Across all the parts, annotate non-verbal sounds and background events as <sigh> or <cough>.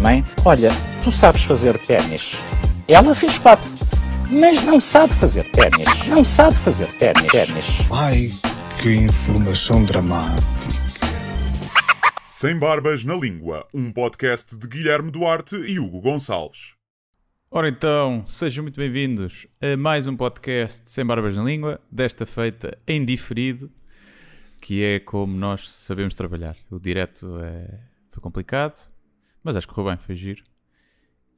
Mãe, olha, tu sabes fazer ténis. Ela fez quatro, mas não sabe fazer ténis. Não sabe fazer ténis. ténis. Ai, que informação dramática. Sem Barbas na Língua, um podcast de Guilherme Duarte e Hugo Gonçalves. Ora então, sejam muito bem-vindos a mais um podcast Sem Barbas na Língua, desta feita em diferido, que é como nós sabemos trabalhar. O direto é... foi complicado, mas acho que correu bem, foi giro.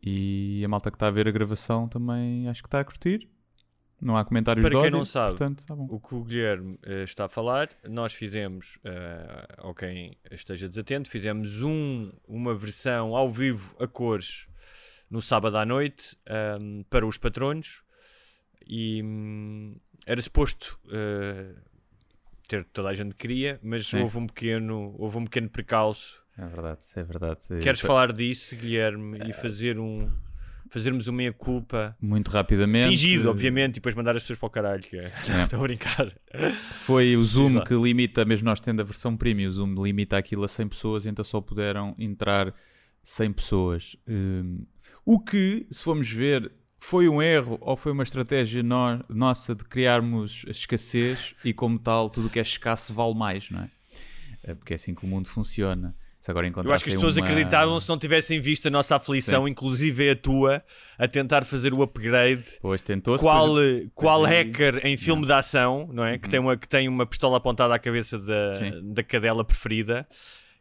E a malta que está a ver a gravação também acho que está a curtir. Não há comentários Para quem ódio, não sabe, portanto, tá. O que o Guilherme eh, está a falar, nós fizemos, eh, ou quem esteja desatento, fizemos um, uma versão ao vivo a cores no sábado à noite ahm, para os patronos e hum, era suposto eh, ter toda a gente queria, mas Sim. houve um pequeno, houve um pequeno precalço. É verdade, é verdade. Queres falar disso, Guilherme, e fazer um fazermos uma meia culpa Muito rapidamente. fingido, obviamente, e depois mandar as pessoas para o caralho, que é- É. <laughs> estou a brincar. Foi o Zoom que limita, mesmo nós tendo a versão premium, o Zoom limita aquilo a 100 pessoas, então só puderam entrar 100 pessoas. Hum, o que, se formos ver, foi um erro ou foi uma estratégia no- nossa de criarmos escassez e, como tal, tudo o que é escasso vale mais, não é? É Porque é assim que o mundo funciona. Se agora Eu acho que as pessoas uma- acreditavam se não tivessem visto a nossa aflição, inclusive a tua, a tentar fazer o upgrade. Pois tentou-se. Qual, depois- eh, qual hacker em filme de ação, não é? Que, tem uma, que tem uma pistola apontada à cabeça da, Sim. da cadela preferida.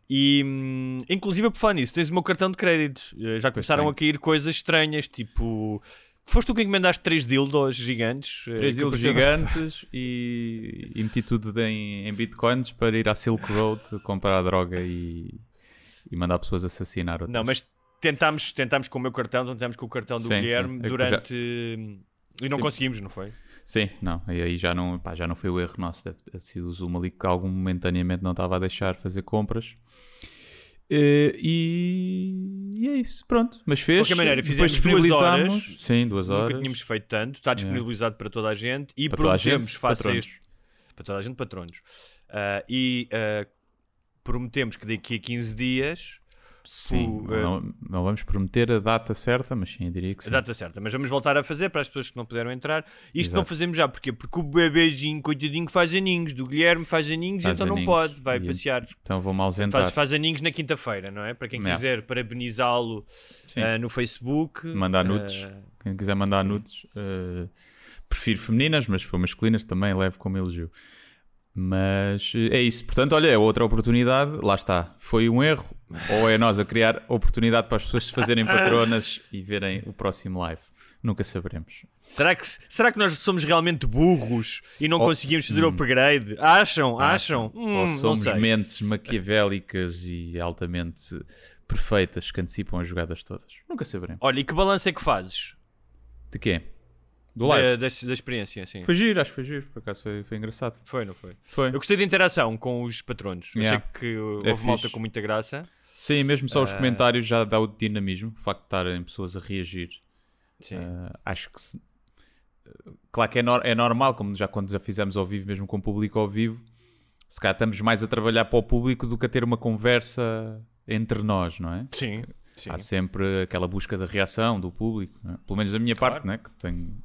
E, hum, inclusive, por falar nisso, tens o meu cartão de crédito. Eh, Já começaram a cair coisas estranhas, tipo. Foste tu que encomendaste três dildos gigantes? eh, Três apareceram- gigantes <laughs> e, e meti tudo em, em bitcoins para ir à Silk Road comprar droga e, e mandar pessoas assassinar outras. Não, mas tentámos, tentámos com o meu cartão, tentámos com o cartão do Sim, Guilherme sim. É durante. E não Sim. conseguimos, não foi? Sim, não, e aí já não, pá, já não foi o erro nosso, deve ter sido o Zoom ali que algum momentaneamente não estava a deixar fazer compras. Eh, E, e é isso, pronto. Mas fez. qualquer maneira, fizemos duas horas. disponibilizámos- Sim, duas horas. Nunca tínhamos feito tanto, está disponibilizado para toda a gente e Para gente, prometemos, face a patronos. este, para toda a gente, patronos. Ah, e ah, prometemos que daqui a 15 dias, Sim, o, eh, não, não vamos prometer a data certa, mas sim, eu diria que sim. a data certa, mas vamos voltar a fazer para as pessoas que não puderam entrar. Isto não Exato. fazemos já, porquê? Porque o bebezinho, coitadinho, faz aninhos, do Guilherme faz aninhos, Faz então não aninhos. pode, vai E- passear. Então vou-me ausentar. Faz, faz aninhos na quinta-feira, não é? Para quem Yeah. quiser parabenizá-lo Sim. ah, no Facebook. Mandar nudes. ah, Quem quiser mandar nudes, eh, prefiro femininas, mas se for masculinas também levo como elogio. Mas eh, é isso. Portanto, olha, é outra oportunidade. Lá está. Foi um erro. Ou é nós a criar oportunidade para as pessoas se fazerem patronas e verem o próximo live. Nunca saberemos. Será que, será que nós somos realmente burros e não Ou- conseguimos fazer o upgrade? Acham? Acham? Hum, Ou somos mentes maquiavélicas e altamente perfeitas que antecipam as jogadas todas. Nunca saberemos. Olha, e que balanço é que fazes De quê? Do da, live. da, da experiência? Sim. Foi giro, acho que foi giro. Por acaso foi, foi engraçado. Foi, não foi? Foi. Eu gostei da interação com os patronos. Yeah. Achei que uh, É houve malta fixe. com muita graça. Sim, mesmo só os Ah. comentários já dá o dinamismo, o facto de estarem pessoas a reagir. Sim. Ah, acho que se- claro que é, nor- é normal, como já quando já fizemos ao vivo, mesmo com o público ao vivo, se calhar estamos mais a trabalhar para o público do que a ter uma conversa entre nós, não é? Sim. Sim. Há sempre aquela busca da reação do público, é? pelo menos da minha Claro. parte, não é? que tenho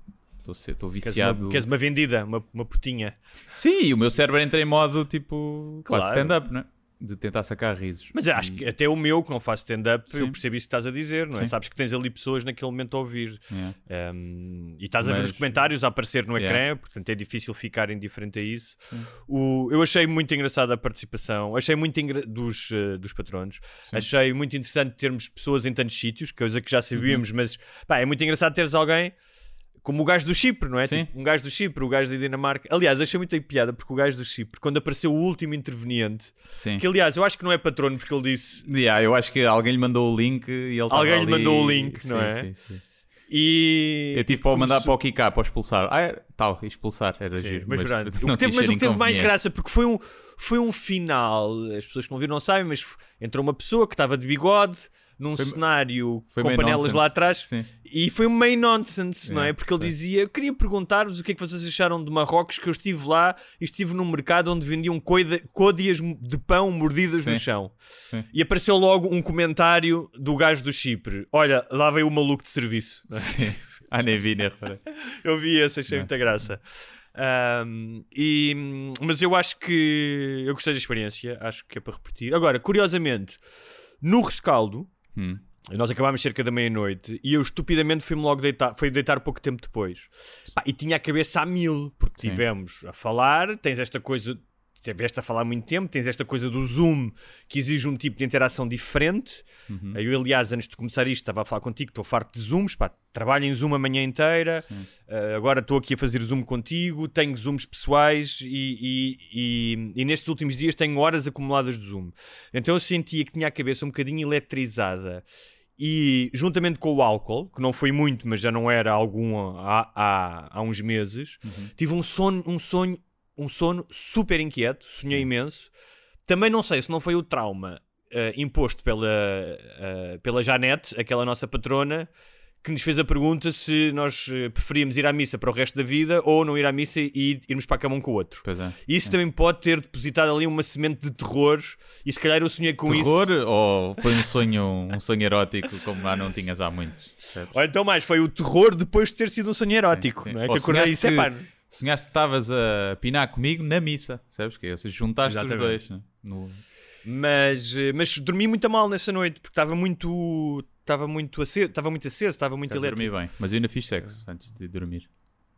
estou estou Queres viciado. uma, queres uma vendida, uma, uma putinha. Sim, e o meu cérebro entra em modo tipo Claro. stand-up, não é? De tentar sacar risos. Mas acho que até o meu, que não faço stand-up, eu Sim. percebo isso que estás a dizer, não é? Sim. Sabes que tens ali pessoas naquele momento a ouvir. Yeah. Um, e estás a ver Mas- os comentários a aparecer no ecrã, Yeah. portanto é difícil ficar indiferente a isso. O, eu achei muito engraçada a participação, achei muito engra- dos, eh, dos patronos, achei muito interessante termos pessoas em tantos sítios, coisa que já Uhum. sabíamos, mas pá, é muito engraçado teres alguém como o gajo do Chipre, não é? Sim. Tipo, um gajo do Chipre, o gajo da Dinamarca. Aliás, achei muito piada porque o gajo do Chipre, quando apareceu o último interveniente, Sim. que aliás eu acho que não é patrono porque ele disse. Yeah, eu acho que alguém lhe mandou o link e ele Alguém lhe ali- mandou o link, Sim, não é? sim, sim. E. Eu tive para o mandar para o Kika para o expulsar. Ah, é, tal, expulsar, era Sim, giro. mas, não o que teve, mas o que teve mais graça, porque foi um, foi um final, as pessoas que não viram não sabem, mas entrou uma pessoa que estava de bigode num Foi- cenário foi com panelas nonsense. lá atrás Sim. e foi um meio nonsense, não é? É, Porque ele dizia: Eu queria perguntar-vos o que é que vocês acharam de Marrocos, que eu estive lá e estive num mercado onde vendiam côdeas de pão mordidas no Sim. chão. Sim. E apareceu logo um comentário do gajo do Chipre: Olha, lá veio o maluco de serviço. <laughs> Sim. Ah, nem vi, nem reparei. <laughs> Eu vi esse, achei Não. muita graça. Ahm, e, mas eu acho que eu gostei da experiência, acho que é para repetir. Agora, curiosamente, no rescaldo, Hum. nós acabámos cerca da meia-noite e eu estupidamente fui-me logo deitar, fui deitar pouco tempo depois. Pá, e tinha a cabeça a mil, porque Sim. tivemos a falar, tens esta coisa, tiveste a falar há muito tempo, tens esta coisa do Zoom que exige um tipo de interação diferente. Uhum. Eu, aliás, antes de começar isto, estava a falar contigo, estou farto de Zooms, pá, trabalho em Zoom a manhã inteira, uh, agora estou aqui a fazer Zoom contigo, tenho Zooms pessoais e, e, e- e nestes últimos dias tenho horas acumuladas de Zoom. Então eu sentia que tinha a cabeça um bocadinho eletrizada e juntamente com o álcool, que não foi muito, mas já não era algum há, há, há uns meses, tive um sono, um sonho, um sono super inquieto, sonhei imenso. Também não sei se não foi o trauma eh, imposto pela, eh, pela Janete, aquela nossa patrona, que nos fez a pergunta se nós eh, preferíamos ir à missa para o resto da vida ou não ir à missa e irmos para a cama um com o outro. É. Isso também pode ter depositado ali uma semente de terror e se calhar eu sonhei com isso. Terror ou foi um sonho, um sonho erótico como lá não tinhas há muitos? Ou então mais, foi o terror depois de ter sido um sonho erótico, sim. não é? Ou que acordei isso é que- pá. Sonhaste que estavas a pinar comigo na missa, sabes? Que é, vocês juntaste os Exatamente. dois. né? No... Mas, eh, mas dormi muito mal nessa noite porque estava muito. Estava muito aceso, estava muito aceso, estava muito Estás elétrico. bem. Mas eu ainda fiz sexo antes de dormir.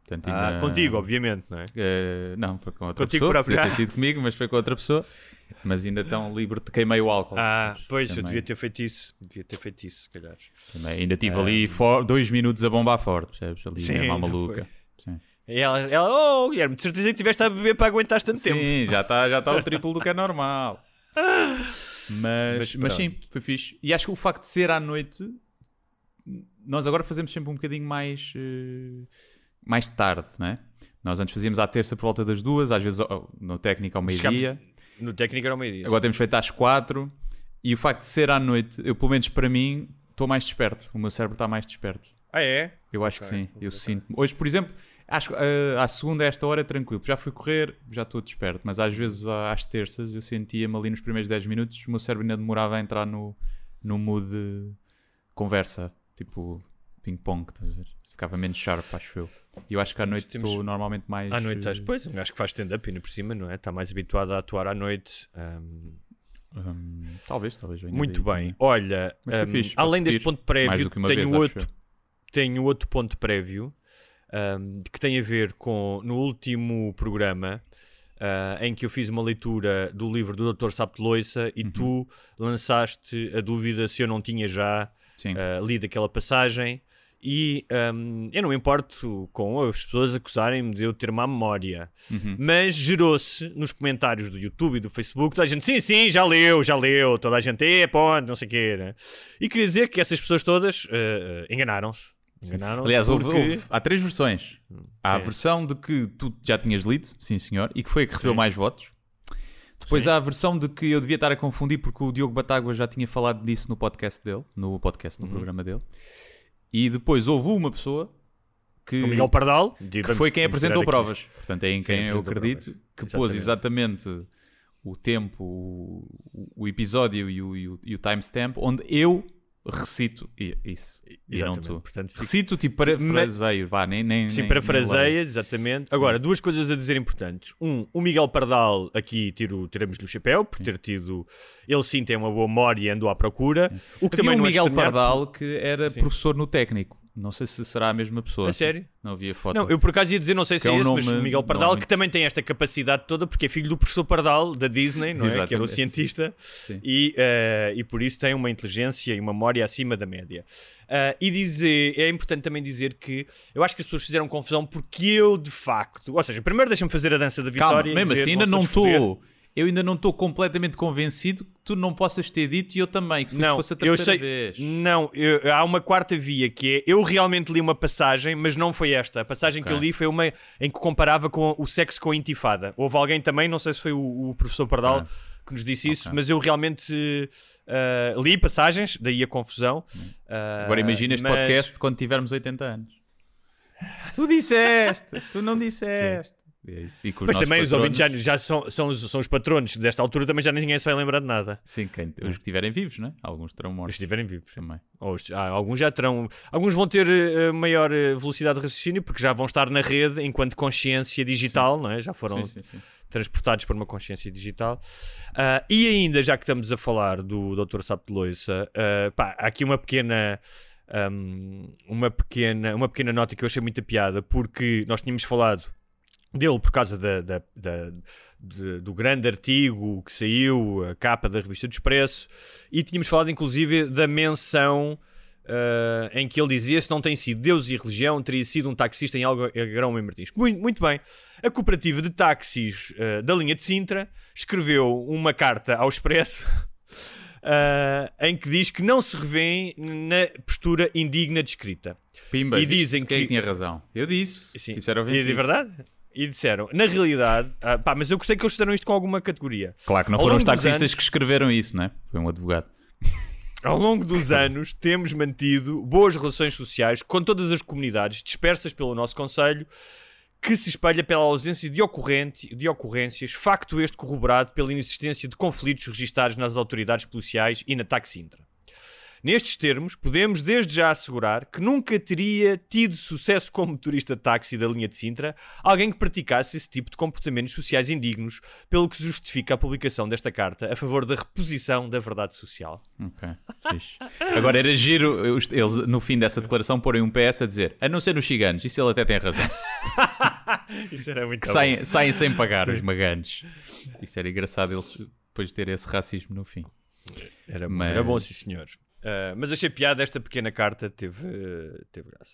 Portanto, Ah, ainda- Contigo, obviamente, não é? Eh, não, foi com outra Contigo pessoa. próprio. Podia ter sido comigo, mas foi com outra pessoa. Mas ainda tão livre de queimei o álcool. Ah, pois, eu também- devia ter feito isso. Devia ter feito isso, se calhar. também ainda tive ali for- dois minutos a bombar forte, percebes? Ali Sim, à não maluca. Sim. E ela, ela, oh, Guilherme, de certeza que tiveste a beber para aguentar tanto tempo. Sim, já está já tá o <laughs> triplo do que é normal. Mas, Mas mas, sim, foi fixe. E acho que o facto de ser à noite, nós agora fazemos sempre um bocadinho mais, eh, mais tarde, não é? Nós antes fazíamos à terça por volta das duas, às vezes ao- no técnico ao meio-dia. No técnico era o meio-dia. Agora temos feito às quatro. E o facto de ser à noite, eu pelo menos para mim, estou mais desperto. O meu cérebro está mais desperto. Ah, é? Eu acho que Ok, sim. Eu ok. sinto. Hoje, por exemplo, acho que eh, à segunda, a esta hora, é tranquilo. Já fui correr, já estou desperto. Mas às vezes, às terças, eu sentia-me ali nos primeiros 10 minutos, o meu cérebro ainda demorava a entrar no, no mood de conversa, tipo ping-pong, estás a ver? Ficava menos sharp, acho eu. E eu acho que à noite Temos- estou normalmente mais. À noite, estás- pois, um gajo que faz stand-up ainda por cima, não é? Está mais habituado a atuar à noite. Hum, talvez, talvez. muito daí bem. também. Olha, para além deste ponto prévio, tenho vez, outro, tenho outro ponto prévio ahm, que tem a ver com no último programa ah, em que eu fiz uma leitura do livro do Dr. Sapo de Loiça e Uhum. tu lançaste a dúvida se eu não tinha já ah, lido aquela passagem. E ahm, eu não me importo com as pessoas acusarem-me de eu ter má memória, Uhum. mas gerou-se nos comentários do YouTube e do Facebook toda a gente, sim, sim, já leu, já leu, toda a gente, é, ponto, não sei o quê. né? E queria dizer que essas pessoas todas ah, enganaram-se. Enganaram Aliás, houve- porque... houve- há três versões. Há a Sim. versão de que tu já tinhas lido, sim senhor, e que foi a que recebeu Sim. mais votos. Depois Sim. há a versão de que eu devia estar a confundir porque o Diogo Batágua já tinha falado disso no podcast dele, no podcast, no Uhum. programa dele. E depois houve uma pessoa que, O Miguel Pardal, que foi quem apresentou provas. Portanto, é em Sim, quem eu acredito que pôs Exatamente. exatamente o tempo, o, o episódio e o, e o, e o timestamp onde eu recito isso. E não tu. portanto, fica- Recito tipo parafraseio, vá, nem, nem, Sim, nem- parafraseias, exatamente. Agora, duas coisas a dizer importantes. Um, o Miguel Pardal, aqui tiro, tiramos-lhe o chapéu, por ter tido. Ele sim tem uma boa memória e andou à procura. O que Havia também um é Miguel Pardal que era Sim. professor no técnico. Não sei se será a mesma pessoa. A sério? Não havia foto. Não, eu por acaso ia dizer, não sei se Que é, é um esse, mas nome- o Miguel Pardal, nome- que também tem esta capacidade toda, porque é filho do professor Pardal da Disney, não é? Que era o cientista, Sim. e, eh, e por isso tem uma inteligência e uma memória acima da média. Ah, e dizer, é importante também dizer que eu acho que as pessoas fizeram confusão porque eu, de facto, ou seja, primeiro deixa-me fazer a dança da Calma, vitória. e mesmo dizer, assim, ainda não estou. Eu ainda não estou completamente convencido que tu não possas ter dito e eu também, que se Não, fosse a eu terceira sei. vez. Não, eu- há uma quarta via que é. Eu realmente li uma passagem, mas não foi esta. A passagem que Ok. eu li foi uma em que comparava com o sexo com a intifada. Houve alguém também, não sei se foi o, o professor Pardal Ok. que nos disse isso, mas eu realmente eh, li passagens, daí a confusão. Eh, Agora imagina este mas- podcast quando tivermos 80 anos. Tu disseste, tu não disseste. É os Mas também os patronos- ouvintes já, já são, são, os, são os patronos desta altura, também já ninguém se vai lembrar de nada. Sim, quem, os que estiverem vivos, né? Alguns terão Os mortos que estiverem vivos. também. Ou os- ah, alguns já terão. Alguns vão ter eh, maior eh, velocidade de raciocínio porque já vão estar na rede enquanto consciência digital, não é? Já foram Sim, sim, sim. transportados por uma consciência digital. Ah, e ainda, já que estamos a falar do Dr. Sapo de Loiça, ah, pá, há aqui uma pequena. ahm, uma, pequena, uma pequena nota que eu achei muita piada, porque nós tínhamos falado dele por causa da, da- da- de- do grande artigo que saiu, a capa da revista do Expresso, e tínhamos falado inclusive da menção ah, em que ele dizia se não tem sido Deus e religião, teria sido um taxista em Algarão e Martins. Muito, muito bem. A cooperativa de táxis ah, da linha de Sintra escreveu uma carta ao Expresso <laughs> ah, em que diz que não se revêem na postura indigna descrita. Pimba, E dizem quem é que- tinha razão. Eu disse. Sim. Isso era e de ofensivo. verdade? E disseram, na realidade, ah, pá, mas eu gostei que eles fizeram isto com alguma categoria. Claro que não Ao foram os longo dos taxistas anos- que escreveram isso, né? Foi um advogado. <laughs> Ao longo dos anos, temos mantido boas relações sociais com todas as comunidades dispersas pelo nosso Conselho, que se espelha pela ausência de, ocorrente, de ocorrências, facto este corroborado pela inexistência de conflitos registados nas autoridades policiais e na TAC Sintra. Nestes termos, podemos desde já assegurar que nunca teria tido sucesso como motorista de táxi da linha de Sintra alguém que praticasse esse tipo de comportamentos sociais indignos, pelo que se justifica a publicação desta carta a favor da reposição da verdade social. Ok. fixe. Agora era giro eles, no fim dessa declaração, porem um PS a dizer a não ser nos ciganos. Isso ele até tem razão. <laughs> Isso era muito Que saem, saem sem pagar os maganos. Isso era engraçado eles depois ter esse racismo no fim. Era, bom, Mas- era bom, sim, senhor. Ah, mas achei piada esta pequena carta, teve, teve graça.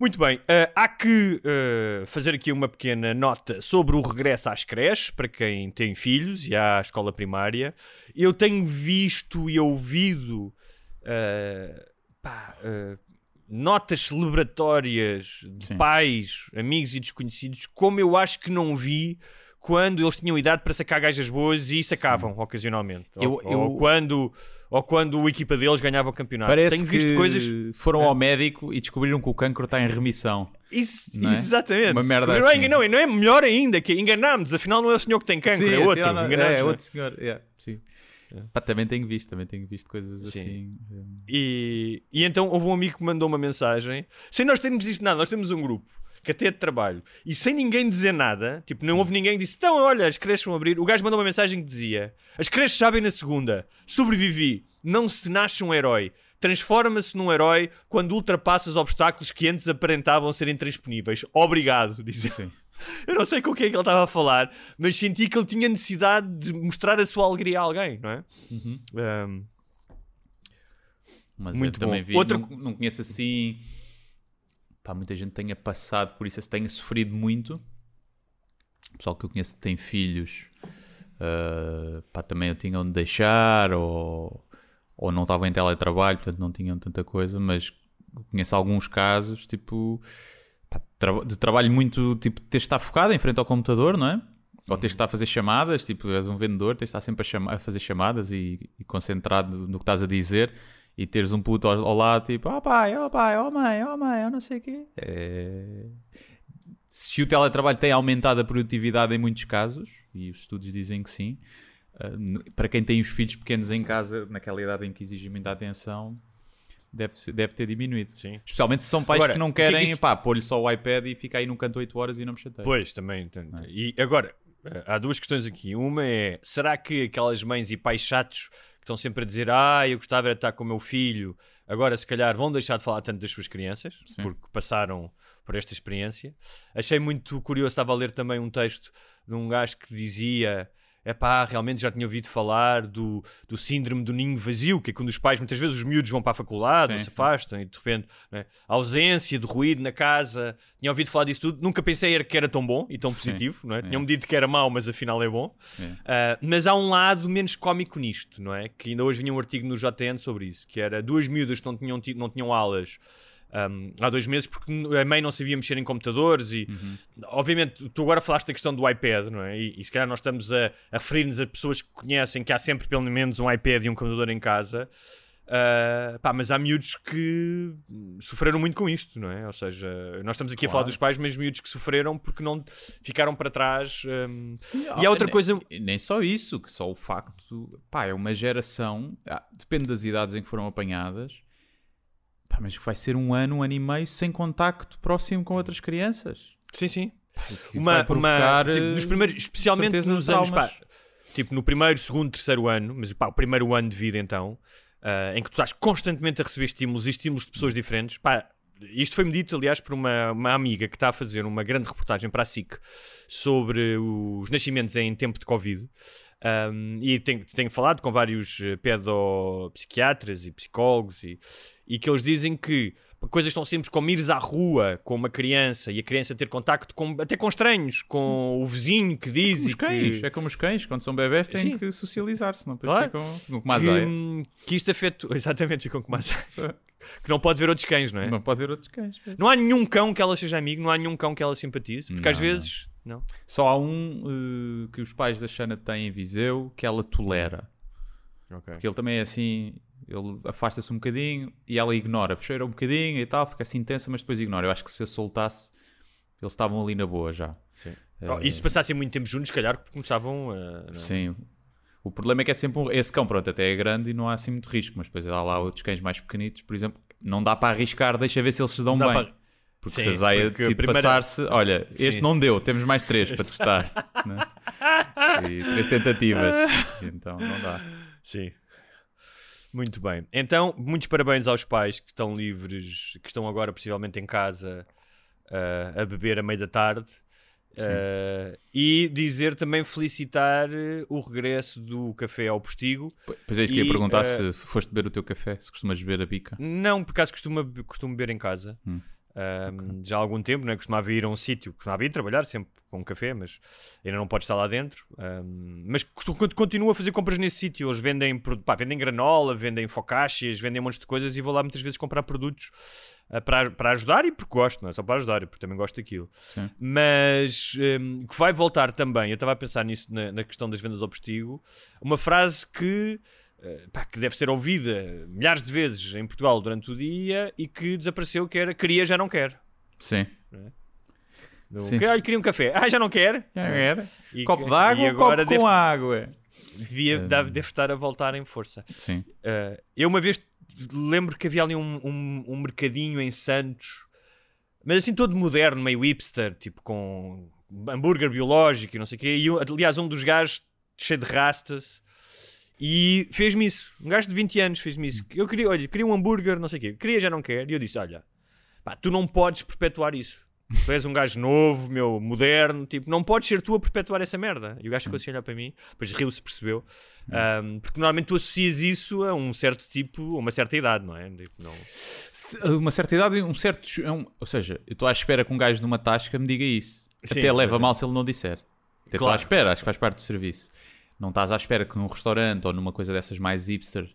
Muito bem, ah, há que ah, fazer aqui uma pequena nota sobre o regresso às creches, para quem tem filhos e à escola primária. Eu tenho visto e ouvido ah, pá, notas celebratórias de Sim. pais, amigos e desconhecidos, como eu acho que não vi quando eles tinham idade para sacar gajas boas e sacavam ocasionalmente. Eu- ou, eu- ou quando, ou quando a equipa deles ganhava o campeonato. Parece Tenho que visto coisas. foram ao médico e descobriram que o cancro está em remissão. Isso- não é? Exatamente. Uma merda não, é, assim. não, é, não é melhor ainda, que enganámos. Afinal, não é o senhor que tem cancro, é outro. enganámos, é, não é? outro senhor. yeah, sim. Pá, também tenho visto, também tenho visto coisas Sim. assim. E, e então houve um amigo que mandou uma mensagem, sem nós termos visto nada, nós temos um grupo que até é de trabalho, e sem ninguém dizer nada, tipo, não houve ninguém que disse, então olha, as creches vão abrir. O gajo mandou uma mensagem que dizia: As creches sabem na segunda, sobrevivi, não se nasce um herói. Transforma-se num herói quando ultrapassa os obstáculos que antes aparentavam serem transponíveis. Obrigado, dizia. Sim. <laughs> Eu não sei com quem é que ele estava a falar, mas senti que ele tinha necessidade de mostrar a sua alegria a alguém, não é? Uhum. Um, Muito bom. vi, Outra- não, não conheço assim. Pá, muita gente tenha passado por isso, tenha sofrido muito. O pessoal que eu conheço que tem filhos, ah, pá, também eu tinha onde deixar, ou, ou não estavam em teletrabalho, portanto não tinham tanta coisa, mas conheço alguns casos, tipo, pá, de trabalho muito, tipo, ter de estar focado em frente ao computador, não é? Ou ter de estar a fazer chamadas, tipo, és um vendedor, tens de estar sempre a, chama- a fazer chamadas e, e concentrado no que estás a dizer e teres um puto ao, ao lado, tipo, ó pai, ó pai, ó mãe, ó mãe, eu não sei o quê. É... Se o teletrabalho tem aumentado a produtividade em muitos casos, e os estudos dizem que sim, n- para quem tem os filhos pequenos em casa, naquela idade em que exige muita atenção, deve, deve ter diminuído. Sim. Especialmente se são pais Agora, que não o que é que querem, isto- pá, pôr-lhe só o iPad e fica aí num canto 8 horas e não me chateia. Pois, também. é? E agora, eh, há duas questões aqui. Uma é: será que aquelas mães e pais chatos estão sempre a dizer: Ah, eu gostava de estar com o meu filho. Agora, se calhar, vão deixar de falar tanto das suas crianças, porque passaram por esta experiência. Achei muito curioso, estava a ler também um texto de um gajo que dizia. Epá, realmente já tinha ouvido falar do, do síndrome do ninho vazio, que é quando os pais, muitas vezes os miúdos vão para a faculdade, Sim, se sim. afastam, e de repente, né, a ausência de ruído na casa, tinha ouvido falar disso tudo, nunca pensei era que era tão bom e tão positivo, não é? Tinham-me dito que era mau, mas afinal é bom. Ah, mas há um lado menos cómico nisto, não é? Que ainda hoje vinha um artigo no JN sobre isso, que era duas miúdas que não tinham, tido- não tinham aulas um, há dois meses porque a mãe não sabia mexer em computadores e obviamente tu agora falaste da questão do iPad não é? e, e se calhar nós estamos a, a referir-nos a pessoas que conhecem que há sempre pelo menos um iPad e um computador em casa Uh, pá, mas há miúdos que sofreram muito com isto, não é? Ou seja, nós estamos aqui a falar Claro. dos pais, mas miúdos que sofreram porque não ficaram para trás. um, e Ah, há outra nem- coisa. Nem só isso, que só o facto. Pá, é uma geração. ah, depende das idades em que foram apanhadas. Pá, mas vai ser um ano, um ano e meio sem contacto próximo com outras crianças. Sim, sim. Isso uma, uma- tipo, nos primeiros, especialmente nos anos, traumas. pá, tipo no primeiro, segundo, terceiro ano, mas pá, o primeiro ano de vida então, ah, em que tu estás constantemente a receber estímulos e estímulos de pessoas diferentes, pá, isto foi-me dito, aliás, por uma, uma amiga que está a fazer uma grande reportagem para a SIC sobre os nascimentos em tempo de Covid. Um, e tenho, tenho falado com vários eh, pedopsiquiatras e psicólogos e, e que eles dizem que coisas tão simples como ires à rua com uma criança e a criança ter contacto com, até com estranhos, com o vizinho que diz Os e cães, que, é como os cães, quando são bebés têm Sim. que socializar, senão depois Claro. ficam, <laughs> ficam com uma azaia. que, que isto afetou, exatamente, ficam com mais que não pode ver outros cães, não é? Não pode ver outros cães. Não há nenhum cão que ela seja amigo, não há nenhum cão que ela simpatize, porque Não, às vezes não. Só há um eh, que os pais da Xana têm em Viseu que ela tolera. Porque ele também é assim, ele afasta-se um bocadinho e ela ignora, fecheira um bocadinho e tal, fica assim intensa, mas depois ignora. Eu acho que se a soltasse, eles estavam ali na boa já. Sim. Oh, e se passassem muito tempo juntos, se calhar começavam a. não é? Sim. O problema é que é sempre um... Esse cão, pronto, até é grande e não há assim muito risco, mas depois há lá outros cães mais pequenitos, por exemplo, não dá para arriscar, deixa ver se eles se dão Dá bem. para- Porque Sim, se a Zaya decide primeira- passar-se, olha, este Sim. não deu, temos mais três para testar. <laughs> né? E três tentativas. Então não dá. Sim. Muito bem. Então, muitos parabéns aos pais que estão livres, que estão agora possivelmente em casa ah, a beber a meio da tarde. Ah, e dizer também felicitar eh, o regresso do café ao postigo. Pois é isso que ia perguntar eh, se foste beber o teu café, se costumas beber a bica. Não, por acaso costumo, costumo beber em casa. Hum. Já há algum tempo, né? costumava ir a um sítio, costumava ir trabalhar sempre com um café, mas ainda não pode estar lá dentro. Ahm, mas continuo a fazer compras nesse sítio. Eles vendem, pá, vendem granola, vendem focaccias, vendem um monte de coisas e vou lá muitas vezes comprar produtos ah, para, para ajudar e porque gosto, não é só para ajudar, porque também gosto daquilo. Sim. Mas ahm, que vai voltar também, eu estava a pensar nisso na, na questão das vendas ao postigo, uma frase que pá, que deve ser ouvida milhares de vezes em Portugal durante o dia e que desapareceu, que era queria, já não quer. Sim. No, Sim. que, ah, queria um café. <laughs> Ah, já não quer? Já era. E Copo que- de água ou copo agora com deve, água? devia, deve, deve estar a voltar em força. Sim. Eh, eu uma vez lembro que havia ali um, um, um mercadinho em Santos, mas assim todo moderno, meio hipster, tipo com hambúrguer biológico e não sei o quê. E aliás, um dos gajos cheio de rastas e fez-me isso. Um gajo de 20 anos fez-me isso. Eu queria, olha, queria um hambúrguer, não sei o quê. Queria, já não quer. E eu disse: Olha, pá, tu não podes perpetuar isso. Tu és um gajo novo, meu, moderno, tipo, não podes ser tu a perpetuar essa merda. E o gajo ficou assim a olhar para mim, depois riu-se, percebeu. Um, porque normalmente tu associas isso a um certo tipo, a uma certa idade, não é? Tipo, não... Se- Uma certa idade, um certo. é um- ou seja, eu estou à espera que um gajo numa tasca me diga isso. Sim, Até leva mal se ele não disser. Até Estou à Claro. espera, acho que faz parte do serviço. Não estás à espera que num restaurante ou numa coisa dessas mais hipster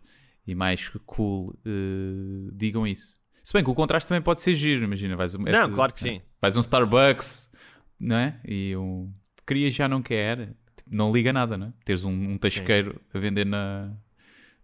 e mais cool eh, digam isso. Se bem que o contraste também pode ser giro, imagina. Vais, um- Não, claro que sim. Vais a um Starbucks, não é? E um. Queria já não quer. Tipo, Não liga nada, não é? Teres um, um tasqueiro a vender na.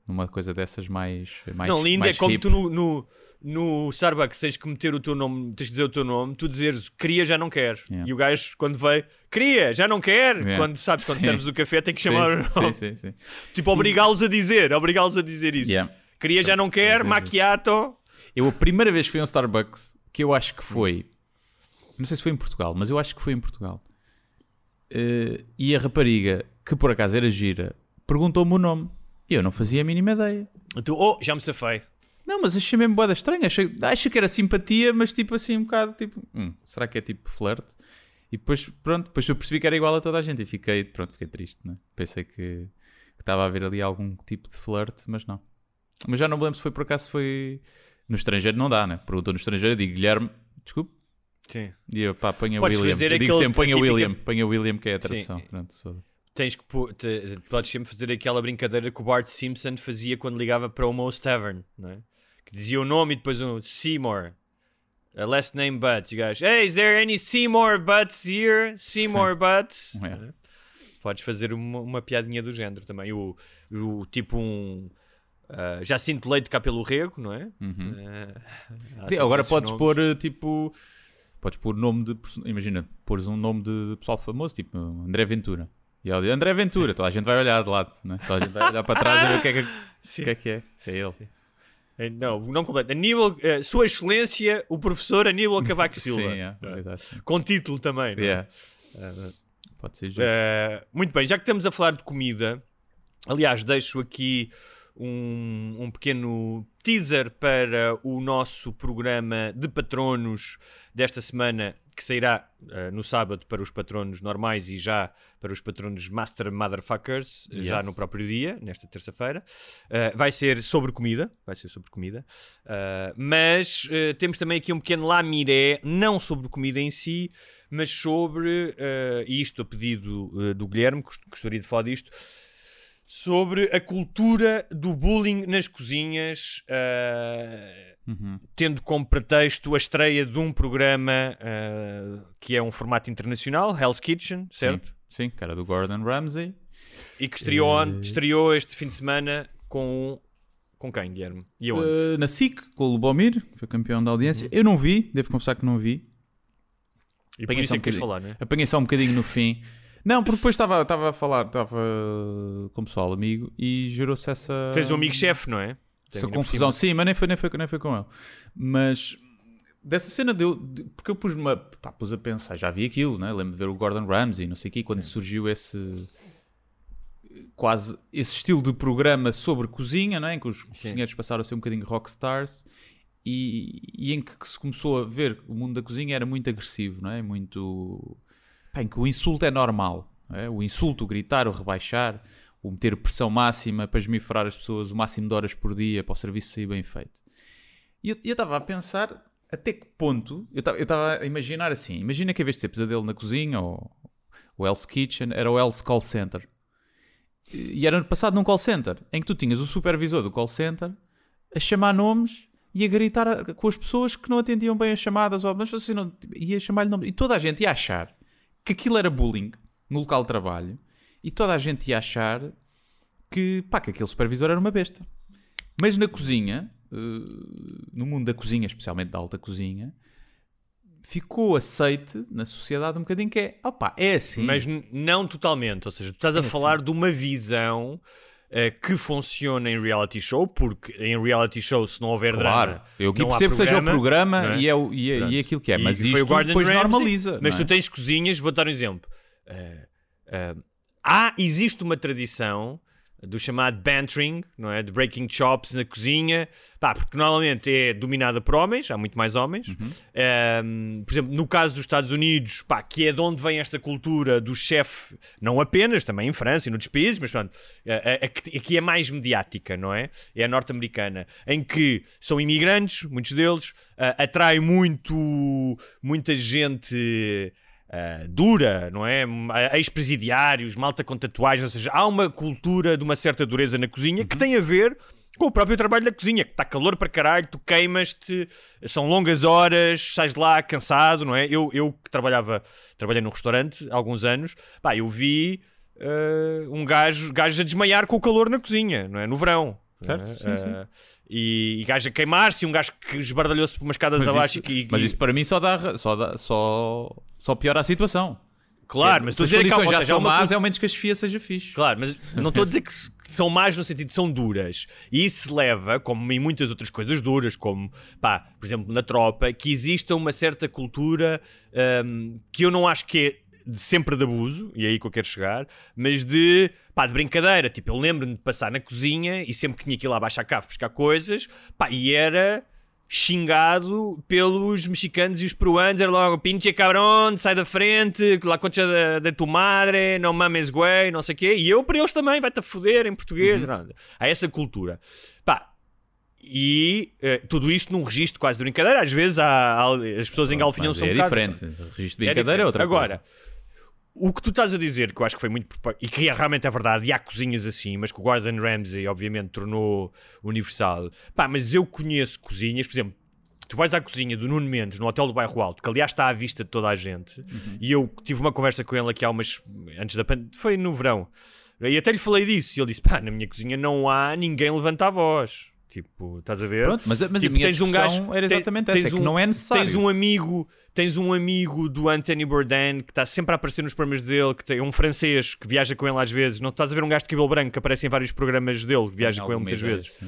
Numa coisa dessas mais. mais não, lindo é mais como hip. tu no, no, no Starbucks tens que meter o teu nome, tens que dizer o teu nome, tu dizeres queria, já não quer. Yeah. E o gajo, quando veio, queria, já não quer. Yeah. Quando sabes, quando Sim. serves o café, tem que Sim, chamar o sim, nome. sim, sim. Tipo, obrigá-los a dizer, obrigá-los a dizer isso. Yeah. Queria, já não quer, macchiato. Eu a primeira vez que fui a um Starbucks, que eu acho que foi, não sei se foi em Portugal, mas eu acho que foi em Portugal. Eh, e a rapariga, que por acaso era gira, perguntou-me o nome. E eu não fazia a mínima ideia. Tu, oh, já me safei. Não, mas achei mesmo boeda estranha. Achei, achei que era simpatia, mas tipo assim, um bocado tipo, hum, será que é tipo flerte? E depois, pronto, depois eu percebi que era igual a toda a gente e fiquei, pronto, fiquei triste, né? Pensei que estava a haver ali algum tipo de flerte, mas não. Mas já não me lembro se foi por acaso se foi no estrangeiro, não dá, né? Perguntou no estrangeiro, eu digo Guilherme, desculpe. Sim. E eu, pá, põe a Podes William. Eu digo sempre, põe a típica- William, põe a William, que é a tradução. Sim. Pronto, sou- Tens que te- podes sempre fazer aquela brincadeira que o Bart Simpson fazia quando ligava para o Moe's Tavern, não é? Que dizia o nome e depois um Seymour. A last name Butts. Guys, hey, is there any Seymour Butts here? Seymour Butts? É. Podes fazer uma, uma piadinha do género também. O, o tipo um. já sinto leite cá pelo rego, não é? Uhum. Sim, sempre agora podes nomes. pôr eh, tipo. Podes pôr nome de. Imagina, pôres um nome de pessoal famoso, tipo André Ventura. E ele diz André Ventura, toda a gente vai olhar de lado, né? toda a gente vai olhar para trás e ver o que é que, <laughs> o que, é, que é. Se é ele. Eh, Não, não completo. Aníbal, eh, Sua Excelência, o professor Aníbal <laughs> Cavaco Silva. Sim, é, verdade, sim. Com título também. não é? Yeah. Pode ser giro. Eh, muito bem, já que estamos a falar de comida, aliás, deixo aqui um, um pequeno teaser para o nosso programa de patronos desta semana, que sairá eh, no sábado para os patronos normais e já para os patronos Master Motherfuckers, eh, já Yes. no próprio dia, nesta terça-feira. Eh, vai ser sobre comida, vai ser sobre comida. Eh, mas temos também aqui um pequeno lamiré, não sobre comida em si, mas sobre, e isto a pedido do Guilherme, gost- gostaria de falar disto, sobre a cultura do bullying nas cozinhas, eh, Uhum. tendo como pretexto a estreia de um programa eh, que é um formato internacional, Hell's Kitchen, certo? Sim, sim, cara do Gordon Ramsay. E que estreou, Eh. on- estreou este fim de semana com, com quem, Guilherme? E aonde? Uh, na SIC, com o Lubomir, que foi campeão da audiência. Eu não vi, devo confessar que não vi. e por apanhei isso só é um que queres falar, é? Apanhei só um bocadinho no fim. Não, porque depois estava estava a falar, estava com o pessoal amigo e gerou-se essa. Fez um amigo-chefe, não é? essa confusão. Sim, mas nem foi, nem, foi, nem foi com ele. Mas dessa cena deu. de- Porque eu pus-me a, pá, pus a pensar, já vi aquilo, né? lembro de ver o Gordon Ramsay, não sei o quê, quando surgiu esse. Quase esse estilo de programa sobre cozinha, né? em que os cozinheiros passaram a ser um bocadinho rockstars e, e em que se começou a ver que o mundo da cozinha era muito agressivo, não é? Muito. Pá, em que o insulto é normal. é? O insulto, o gritar, o rebaixar, o meter pressão máxima para esmifrar as pessoas o máximo de horas por dia para o serviço sair bem feito. E eu estava a pensar até que ponto. Eu estava- a imaginar assim: imagina que em vez de ser pesadelo na cozinha ou o Hell's Kitchen, era o Hell's Call Center. E era passado num call center em que tu tinhas o supervisor do call center a chamar nomes e a gritar com as pessoas que não atendiam bem as chamadas, ou, mas assim, não, ia chamar-lhe nome. E toda a gente ia achar que aquilo era bullying no local de trabalho e toda a gente ia achar que, pá, que aquele supervisor era uma besta. Mas na cozinha, eh, no mundo da cozinha, especialmente da alta cozinha, ficou aceite na sociedade um bocadinho que é, opá, é assim. Mas não totalmente, ou seja, tu estás a falar de uma visão eh, que funciona em reality show, porque em reality show, se não houver Claro, drama, eu há percebo que seja o programa é? e, é o, e, é, e é aquilo que é, E mas isto depois Ramsay, normaliza. Mas não tu é? tens cozinhas, vou dar um exemplo. Eh, eh, há, existe uma tradição do chamado bantering, não é? De breaking chops na cozinha, pá, porque normalmente é dominada por homens, há muito mais homens. Uhum. Ehm, por exemplo, no caso dos Estados Unidos, pá, que é de onde vem esta cultura do chefe, não apenas, também em França e noutros países, mas pronto, aqui é mais mediática, não é? É a norte-americana, em que são imigrantes, muitos deles, ah, atrai muito, muita gente ah, dura, não é? Ex-presidiários, malta com tatuagens, ou seja, há uma cultura de uma certa dureza na cozinha que tem a ver com o próprio trabalho da cozinha, que está calor para caralho, tu queimas-te, são longas horas, sais lá cansado, não é? Eu, eu que trabalhava, trabalhei num restaurante há alguns anos, pá, eu vi ah, um gajo, gajo a desmaiar com o calor na cozinha, não é? No verão. Certo, é? sim, sim. Ah, e, e gajo a queimar-se, e um gajo que esbardalhou-se por umas escadas Mas abaixo isso, e, mas isso para mim só dá, só dá só, só piora a situação. Claro, mas se estou a as dizer que já são uma más, é ao menos que a chefia seja fixe. Claro, mas não estou a dizer que, <laughs> que são más no sentido de são duras. E isso leva, como em muitas outras coisas duras, como, pá, por exemplo, na tropa, que exista uma certa cultura hum, que eu não acho que é de sempre de abuso, e é aí que eu quero chegar, mas de, pá, de brincadeira. Tipo, eu lembro-me de passar na cozinha e sempre que tinha que ir lá abaixo à cave buscar coisas, pá, e era xingado pelos mexicanos e os peruanos, era logo pinche cabrón, sai da frente, la concha de tu madre, não mames güey, não sei o quê, e eu para eles também, vai-te a foder em português, uhum. há essa cultura. Pá, e uh, tudo isto num registro quase de brincadeira, às vezes há, há as pessoas engalfinham-se é um diferente, o registro de brincadeira é, é outra Agora, coisa o que tu estás a dizer, que eu acho que foi muito. e que realmente é verdade, e há cozinhas assim, mas que o Gordon Ramsay, obviamente, tornou universal. Pá, mas eu conheço cozinhas, por exemplo, tu vais à cozinha do Nuno Mendes, no Hotel do Bairro Alto, que aliás está à vista de toda a gente, uhum. e eu tive uma conversa com ele aqui há umas. antes da pandemia, foi no verão, e até lhe falei disso, e ele disse: pá, na minha cozinha não há ninguém levanta a voz. Tipo, estás a ver? Pronto, mas, mas tipo, a minha tens um gajo, era exatamente tens, essa, tens um, que não é necessário. Tens um amigo, tens um amigo do Anthony Bourdain que está sempre a aparecer nos programas dele, que tem um francês que viaja com ele às vezes. Não estás a ver um gajo de cabelo branco que aparece em vários programas dele, que viaja com ele muitas ideia, vezes. Sim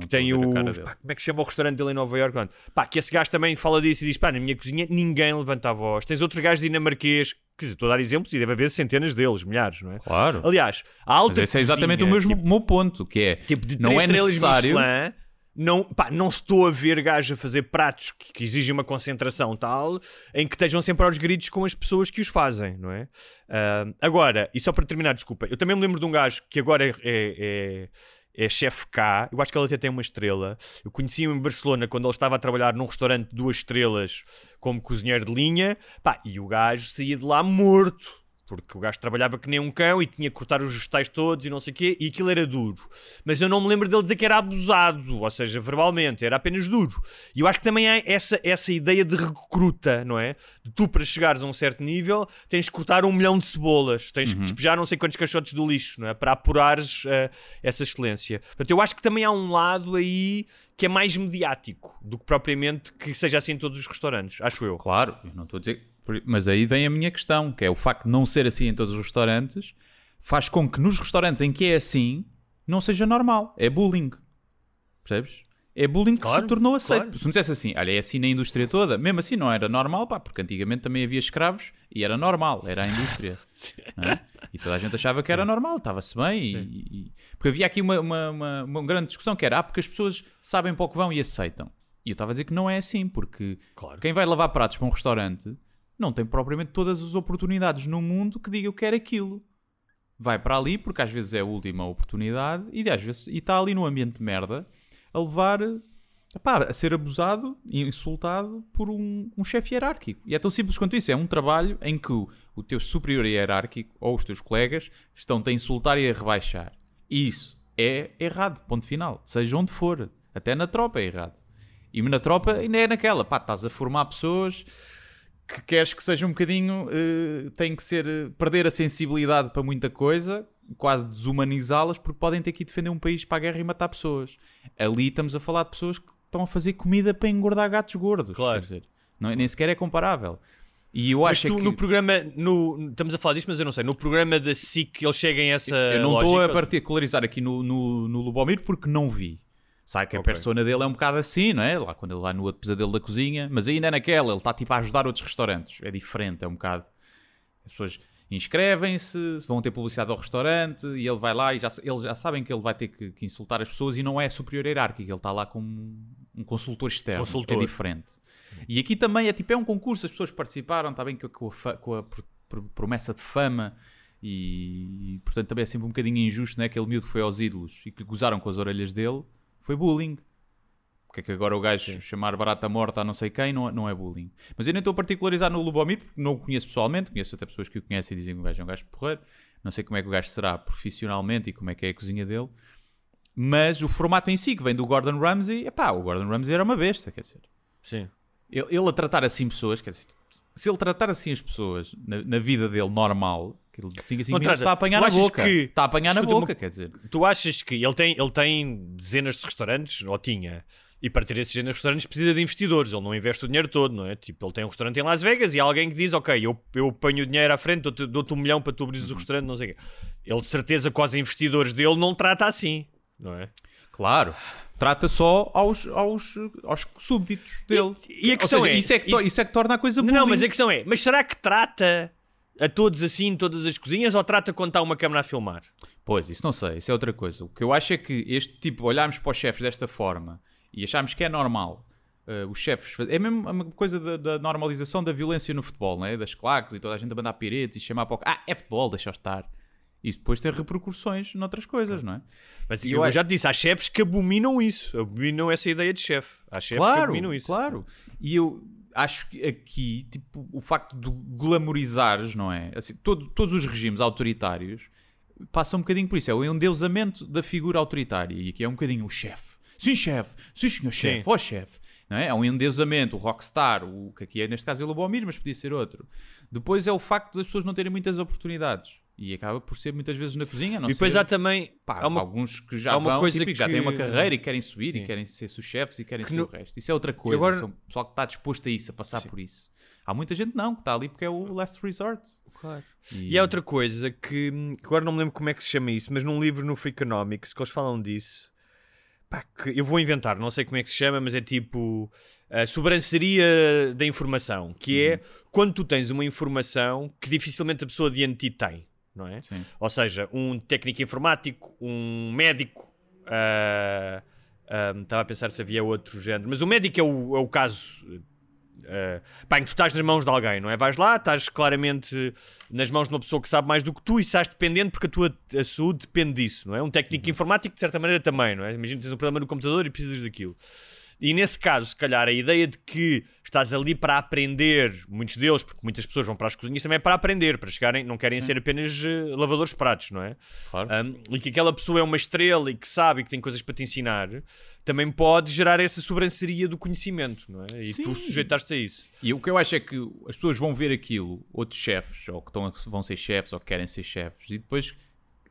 que tem o. Pá, como é que se chama o restaurante dele em Nova York? Pá, que esse gajo também fala disso e diz: pá, na minha cozinha ninguém levanta a voz. Tens outro gajo dinamarquês Quer dizer, estou a dar exemplos e deve haver centenas deles, milhares, não é? Claro. Aliás, a alta Mas esse é exatamente o mesmo tipo, meu ponto, que é tipo de não é necessário. Michelin, não, pá, não estou a ver gajos a fazer pratos que, que, exigem uma concentração tal em que estejam sempre aos gritos com as pessoas que os fazem, não é? Uh, agora, e só para terminar, desculpa, eu também me lembro de um gajo que agora é, é, é é chefe cá. Eu acho que ele até tem uma estrela. Eu conheci-o em Barcelona quando ele estava a trabalhar num restaurante de duas estrelas como cozinheiro de linha. Pá, e o gajo saía de lá morto porque o gajo trabalhava que nem um cão e tinha que cortar os vegetais todos e não sei o quê, e aquilo era duro. Mas eu não me lembro dele dizer que era abusado, ou seja, verbalmente, era apenas duro. E eu acho que também há essa, essa ideia de recruta, não é? De tu, para chegares a um certo nível, tens que cortar um milhão de cebolas, tens uhum. que despejar não sei quantos caixotes do lixo, não é? Para apurares uh, essa excelência. Portanto, eu acho que também há um lado aí que é mais mediático do que propriamente que seja assim em todos os restaurantes, acho eu. Claro, eu não estou a dizer mas aí vem a minha questão, que é o facto de não ser assim em todos os restaurantes, faz com que nos restaurantes em que é assim, não seja normal. É bullying. Percebes? É bullying que se tornou aceito. Claro. Se me dissesse assim, olha, é assim na indústria toda, mesmo assim não era normal, pá, porque antigamente também havia escravos e era normal, era a indústria. <laughs> é? E toda a gente achava que era normal, estava-se bem. E, e, porque havia aqui uma, uma, uma, uma, grande discussão que era, ah, porque as pessoas sabem para o que vão e aceitam. E eu estava a dizer que não é assim, porque claro. quem vai lavar pratos para um restaurante não tem propriamente todas as oportunidades no mundo que diga eu quero aquilo. Vai para ali porque às vezes é a última oportunidade e às vezes está ali no ambiente de merda a levar a ser abusado e insultado por um, um chefe hierárquico. E é tão simples quanto isso. É um trabalho em que o, o teu superior hierárquico ou os teus colegas estão-te a insultar e a rebaixar. E isso é errado, ponto final. Seja onde for. Até na tropa é errado. E na tropa ainda é naquela. Pá, estás a formar pessoas que queres que seja um bocadinho. Uh, tem que ser. Uh, perder a sensibilidade para muita coisa, quase desumanizá-las, porque podem ter que defender um país para a guerra e matar pessoas. Ali estamos a falar de pessoas que estão a fazer comida para engordar gatos gordos. Claro. Quer dizer, não, é, nem sequer é comparável. E eu mas acho tu, que... no programa, no, estamos a falar disto, mas eu não sei, no programa da SIC eles chegam a essa. Eu não estou a particularizar aqui no, no, no Lubomir porque não vi. Sabe que a okay. persona dele é um bocado assim, não é? Lá quando ele lá no outro pesadelo da cozinha, mas ainda é naquela, ele está tipo a ajudar outros restaurantes. É diferente, é um bocado. As pessoas inscrevem-se, vão ter publicidade ao restaurante e ele vai lá e já, eles já sabem que ele vai ter que, que insultar as pessoas e não é superior hierárquico, ele está lá como um consultor externo. Consultor. É diferente. E aqui também é tipo, é um concurso, as pessoas participaram, está bem com a, com a promessa de fama e, portanto também é sempre um bocadinho injusto, né? Aquele miúdo que foi aos ídolos e que gozaram com as orelhas dele foi bullying. Porque é que agora o gajo Sim. chamar barata morta a não sei quem não, não é bullying. Mas eu nem estou a particularizar no Lubomir, porque não o conheço pessoalmente, conheço até pessoas que o conhecem e dizem que o gajo é um gajo porreiro. Não sei como é que o gajo será profissionalmente e como é que é a cozinha dele. Mas o formato em si, que vem do Gordon Ramsay, pá, o Gordon Ramsay era uma besta, quer dizer. Sim. Ele, ele a tratar assim pessoas, quer dizer, se ele tratar assim as pessoas na, na vida dele normal, Aquilo de 5 a 5 minutos está a apanhar na boca. Que, está a apanhar na boca, quer dizer. Tu achas que ele tem, ele tem dezenas de restaurantes, ou tinha, e para ter esses dezenas de restaurantes precisa de investidores, ele não investe o dinheiro todo, não é? Tipo, ele tem um restaurante em Las Vegas e há alguém que diz, ok, eu, eu ponho o dinheiro à frente, dou-te dou um milhão para tu abrires o restaurante, não sei o quê. Ele de certeza com os investidores dele não trata assim, não é? Claro. Trata só aos, aos, aos súbditos dele. E, e a questão seja, é... Isso é, que, isso... isso é que torna a coisa boa. Não, mas a questão é, mas será que trata a todos assim em todas as cozinhas ou trata quando está uma câmera a filmar? Pois, isso não sei, isso é outra coisa. O que eu acho é que este tipo, olharmos para os chefes desta forma e acharmos que é normal uh, os chefes. É mesmo a mesma coisa da, da normalização da violência no futebol, não é? Das claques e toda a gente a mandar piretes e chamar para o. Ah, é futebol, deixa estar. Isso depois tem repercussões noutras coisas, não é? Mas eu, eu já te disse, há chefes que abominam isso. Abominam essa ideia de chefe. Há chefes que Claro, abominam isso. claro. E eu acho que aqui, tipo, o facto de glamorizares, não é? Assim, todo- todos os regimes autoritários passam um bocadinho por isso. É o endeusamento da figura autoritária. E aqui é um bocadinho o chefe. Sim, chefe. Sim, senhor chefe. Ó, chefe. Não é? é um endeusamento, o rockstar, o que aqui é, neste caso, é o Lobomir, mas podia ser outro. Depois é o facto das pessoas não terem muitas oportunidades. E acaba por ser muitas vezes na cozinha, não E depois ser- há também. Pá, há uma, alguns que já há uma vão, coisa tipo, e já que- têm uma carreira e querem subir Sim. e querem ser chefes e querem Que ser no- o resto. Isso é outra coisa. Agora- São pessoal que está disposto a isso, a passar por isso. Há muita gente não, que está ali porque é o last resort. Claro. E, E há outra coisa que hum, agora não me lembro como é que se chama isso, mas num livro no Freakonomics que eles falam disso. Pá, que eu vou inventar, não sei como é que se chama, mas é tipo a sobranceria da informação, que é quando tu tens uma informação que dificilmente a pessoa diante de ti tem, não é? Sim. Ou seja, um técnico informático, um médico. ah, estava a pensar se havia outro género, mas o médico é o, é o caso. ah, pá, em que tu estás nas mãos de alguém, não é? Vais lá, estás claramente nas mãos de uma pessoa que sabe mais do que tu e estás dependente porque a tua a saúde depende disso, não é? Um técnico informático, de certa maneira, também, não é? Imagina que tens um problema no computador e precisas daquilo. E nesse caso, se calhar, a ideia de que estás ali para aprender, muitos deles, porque muitas pessoas vão para as cozinhas também é para aprender, para chegarem, não querem ser apenas eh, lavadores de pratos, não é? Claro. Um, e que aquela pessoa é uma estrela e que sabe e que tem coisas para te ensinar, também pode gerar essa sobranceria do conhecimento, não é? E tu Sim. sujeitaste a isso. E o que eu acho é que as pessoas vão ver aquilo, outros chefes, ou que estão, vão ser chefes, ou que querem ser chefes, e depois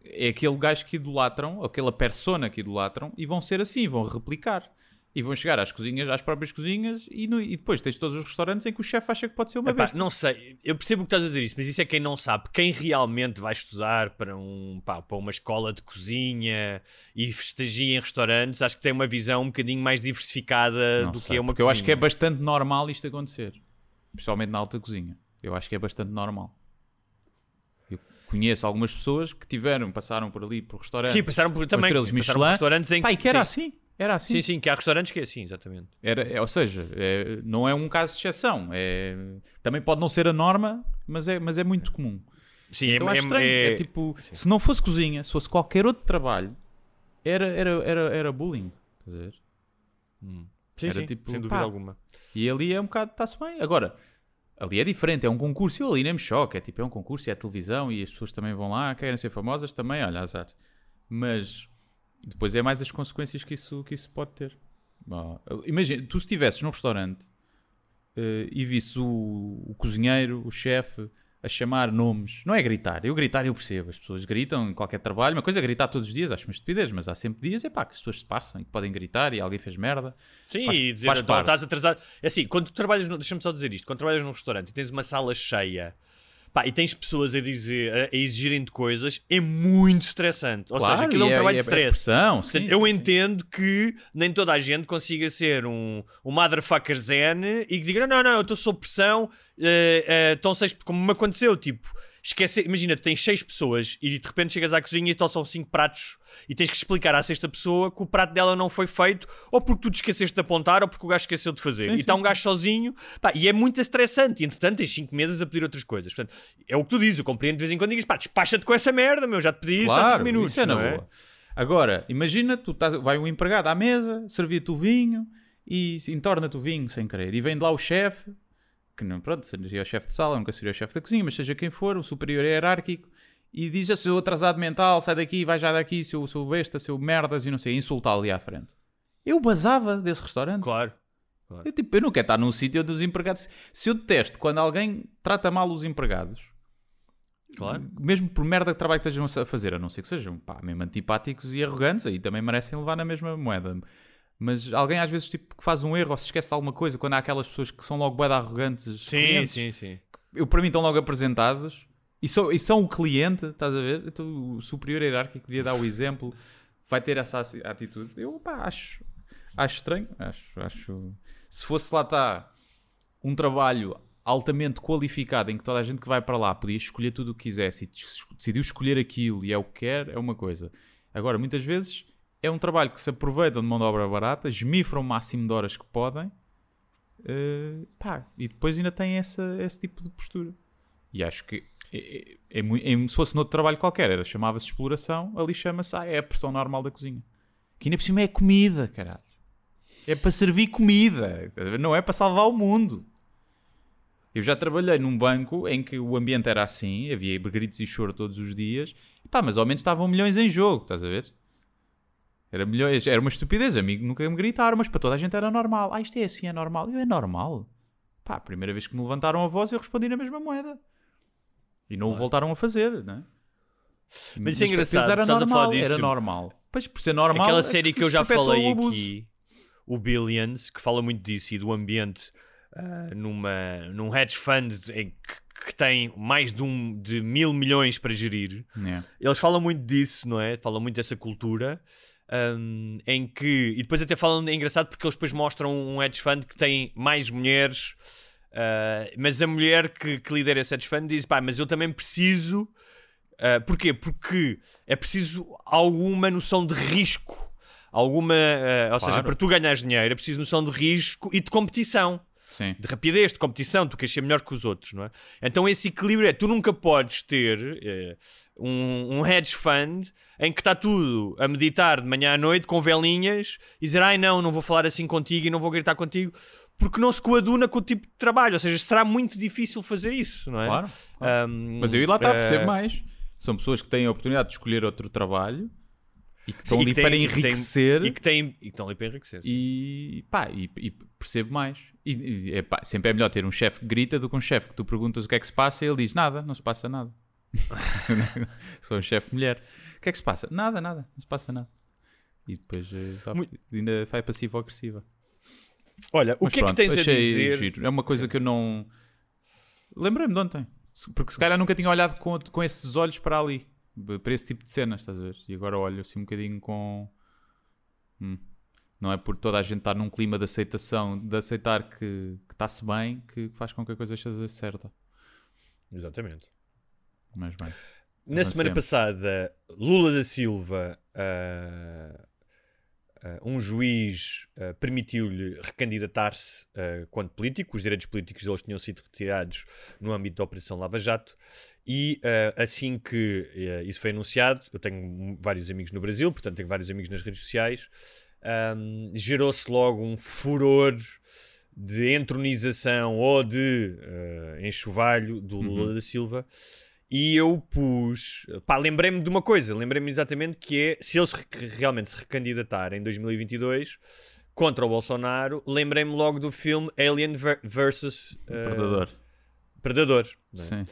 é aquele gajo que idolatram, ou aquela persona que idolatram, e vão ser assim, vão replicar. E vão chegar às cozinhas, às próprias cozinhas, e, no- e depois tens todos os restaurantes em que o chefe acha que pode ser uma Epá, besta. não sei, eu percebo o que estás a dizer isso, mas isso é quem não sabe. Quem realmente vai estudar para, um, pá, para uma escola de cozinha e estagia em restaurantes, acho que tem uma visão um bocadinho mais diversificada Não do sei, que é uma porque eu acho que é cozinha. bastante normal isto acontecer. Principalmente na alta cozinha. Eu acho que é bastante normal. Eu conheço algumas pessoas que tiveram, passaram por ali por restaurantes. Sim, passaram por também. estrelas passaram por Michelin. restaurantes em Pá, que era sim. assim. Era assim. Sim, sim, que há restaurantes que é assim, exatamente. Era, é, ou seja, é, não é um caso de exceção. É, também pode não ser a norma, mas é, mas é muito comum. Sim, Então é, é- estranho. É, é- tipo, se não fosse cozinha, se fosse qualquer outro trabalho, era, era, era, era bullying. Estás a ver? sim, era sim, tipo, sem dúvida pá, alguma. E ali é um bocado, está-se bem. Agora, ali é diferente, é um concurso. Eu ali nem me choque. É tipo, é um concurso, é a televisão e as pessoas também vão lá, querem ser famosas também, olha, azar. Mas depois é mais as consequências que isso, que isso pode ter. Bom, imagina, tu se estivesses num restaurante eh, e visse o, o cozinheiro, o chefe, a chamar nomes, não é gritar. Eu gritar, eu percebo. As pessoas gritam em qualquer trabalho. Uma coisa é gritar todos os dias, acho uma estupidez, mas há sempre dias, é pá, que as pessoas se passam e que podem gritar e alguém fez merda. Sim, Faz- e dizer, faz então, estás atrasado. É assim, quando tu trabalhas, deixa-me só dizer isto, quando trabalhas num restaurante e tens uma sala cheia pá, e tens pessoas a dizer, a, exigirem de coisas, é muito estressante. Ou seja, aquilo é um e trabalho e de stress. Portanto, sim, eu sim, sim. entendo que nem toda a gente consiga ser um, um motherfucker zen e que diga: não, não, eu estou sob pressão, eh, estão seis, como me aconteceu, tipo, esquece, imagina, tu tens seis pessoas e de repente chegas à cozinha e só cinco pratos e tens que explicar à sexta pessoa que o prato dela não foi feito ou porque tu te esqueceste de apontar ou porque o gajo esqueceu de fazer. Sim, e está um gajo sozinho pá, e é muito estressante. E entretanto tens cinco meses a pedir outras coisas. Portanto, é o que tu dizes, eu compreendo de vez em quando digas: pá, despacha-te com essa merda, meu, já te pedi isso há cinco minutos. isso é não é? boa. Agora, imagina, tu estás, vai um empregado à mesa, servir-te o vinho e entorna-te o vinho sem querer. E vem de lá o chefe, que não, pronto, seria o chefe de sala, nunca seria o chefe da cozinha, mas seja quem for, o superior hierárquico, e diz a seu atrasado mental, sai daqui, vai já daqui, seu, seu besta, seu merdas e não sei, insultar ali à frente. Eu basava desse restaurante. Claro. Eu, tipo, eu não quero estar num sítio onde os empregados. Se eu detesto quando alguém trata mal os empregados, Claro. mesmo por merda que trabalho que estejam a fazer, a não ser que sejam pá, mesmo antipáticos e arrogantes, aí também merecem levar na mesma moeda. Mas alguém às vezes tipo, que faz um erro ou se esquece de alguma coisa, quando há aquelas pessoas que são logo de arrogantes, Sim, clientes, sim, sim. eu, para mim estão logo apresentados e são, e são o cliente, estás a ver? Então, o superior hierárquico devia dar o exemplo, vai ter essa ati- atitude. Eu pá, acho, acho estranho, acho, acho. Se fosse lá está um trabalho altamente qualificado em que toda a gente que vai para lá podia escolher tudo o que quisesse e decidiu escolher aquilo e é o que quer, é uma coisa. Agora, muitas vezes é um trabalho que se aproveitam de mão de obra barata, esmifram o máximo de horas que podem eh, pá, e depois ainda tem essa, esse tipo de postura. E acho que é, é, é é- se fosse noutro trabalho qualquer, era chamava-se exploração, ali chama-se ah, é a pressão normal da cozinha. Que ainda por cima é comida, caralho. É para servir comida, não é para salvar o mundo. Eu já trabalhei num banco em que o ambiente era assim, havia gritos e choro todos os dias, e pá, mas ao menos estavam milhões em jogo, estás a ver? Era, milhões, era uma estupidez, amigo, nunca me gritaram, mas para toda a gente era normal. Ah, isto é assim, é normal. Eu, é normal? Pá, a primeira vez que me levantaram a voz eu respondi na mesma moeda. E não o voltaram a fazer, né? Mas isso é engraçado, Era normal, disto. era normal. Pois, por ser normal... Aquela é série que eu já falei o aqui, o Billions, que fala muito disso e do ambiente ah, numa, num hedge fund que, que tem mais de, um, de mil milhões para gerir. Yeah. Eles falam muito disso, não é? Falam muito dessa cultura. Hum, em que. E depois até falam, é engraçado porque eles depois mostram um hedge fund que tem mais mulheres. ah, mas a mulher que, que lidera esse hedge fund diz: pá, mas eu também preciso. ah, porquê? Porque é preciso alguma noção de risco. Alguma. ah, ou seja, Claro. para tu ganhares dinheiro é preciso noção de risco e de competição Sim. de rapidez, de competição, tu queres ser melhor que os outros, não é? Então esse equilíbrio é, tu nunca podes ter eh, um, um hedge fund em que está tudo a meditar de manhã à noite com velinhas e dizer, ai não, não vou falar assim contigo e não vou gritar contigo, porque não se coaduna com o tipo de trabalho, ou seja, será muito difícil fazer isso, não é? Claro. claro. Ahm, Mas eu e lá está, eh, percebo mais. São pessoas que têm a oportunidade de escolher outro trabalho e que estão e ali que para enriquecer E que, têm, e que estão ali para enriquecer. e pá, e, e percebo mais. E, e, é pá, sempre é melhor ter um chefe que grita do que um chefe que tu perguntas o que é que se passa e ele diz nada, não se passa nada. <laughs> Sou um chefe mulher. O que é que se passa? Nada, nada, não se passa nada. E depois eh, sabe, Muito- ainda vai passivo-agressiva. Olha, o Mas que é que pronto, tens a dizer? giro. É uma coisa que eu não. Lembrei-me de ontem. Porque se calhar nunca tinha olhado com, com esses olhos para ali. Para esse tipo de cenas, estás a ver? E agora olho assim um bocadinho com. Hum. Não é por toda a gente estar num clima de aceitação, de aceitar que está-se bem, que faz com que a coisa seja certa. Exatamente. Mas bem. Na semana Avancemos. passada, Lula da Silva, ah, ah, um juiz ah, permitiu-lhe recandidatar-se quanto político. Os direitos políticos deles tinham sido retirados no âmbito da Operação Lava Jato. E assim que isso foi anunciado, eu tenho vários amigos no Brasil, portanto tenho vários amigos nas redes sociais, ahm, gerou-se logo um furor de entronização ou de ah, enxovalho do Lula da Silva. E eu pus. Pá, lembrei-me de uma coisa. Lembrei-me exatamente que é. Se eles re- realmente se recandidatarem em 2022 contra o Bolsonaro, lembrei-me logo do filme Alien ver- versus eh, Predador. Predador. não é? Sim.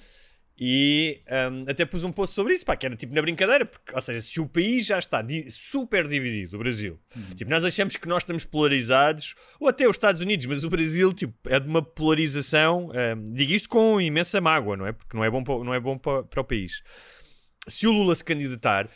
E hum, até pus um post sobre isso, pá, que era tipo na brincadeira, porque, ou seja, se o país já está di- super dividido, o Brasil, tipo, nós achamos que nós estamos polarizados, ou até os Estados Unidos, mas o Brasil, tipo, é de uma polarização, hum, digo isto com imensa mágoa, não é? Porque não é bom para, não é bom para, para o país. Se o Lula se candidatar,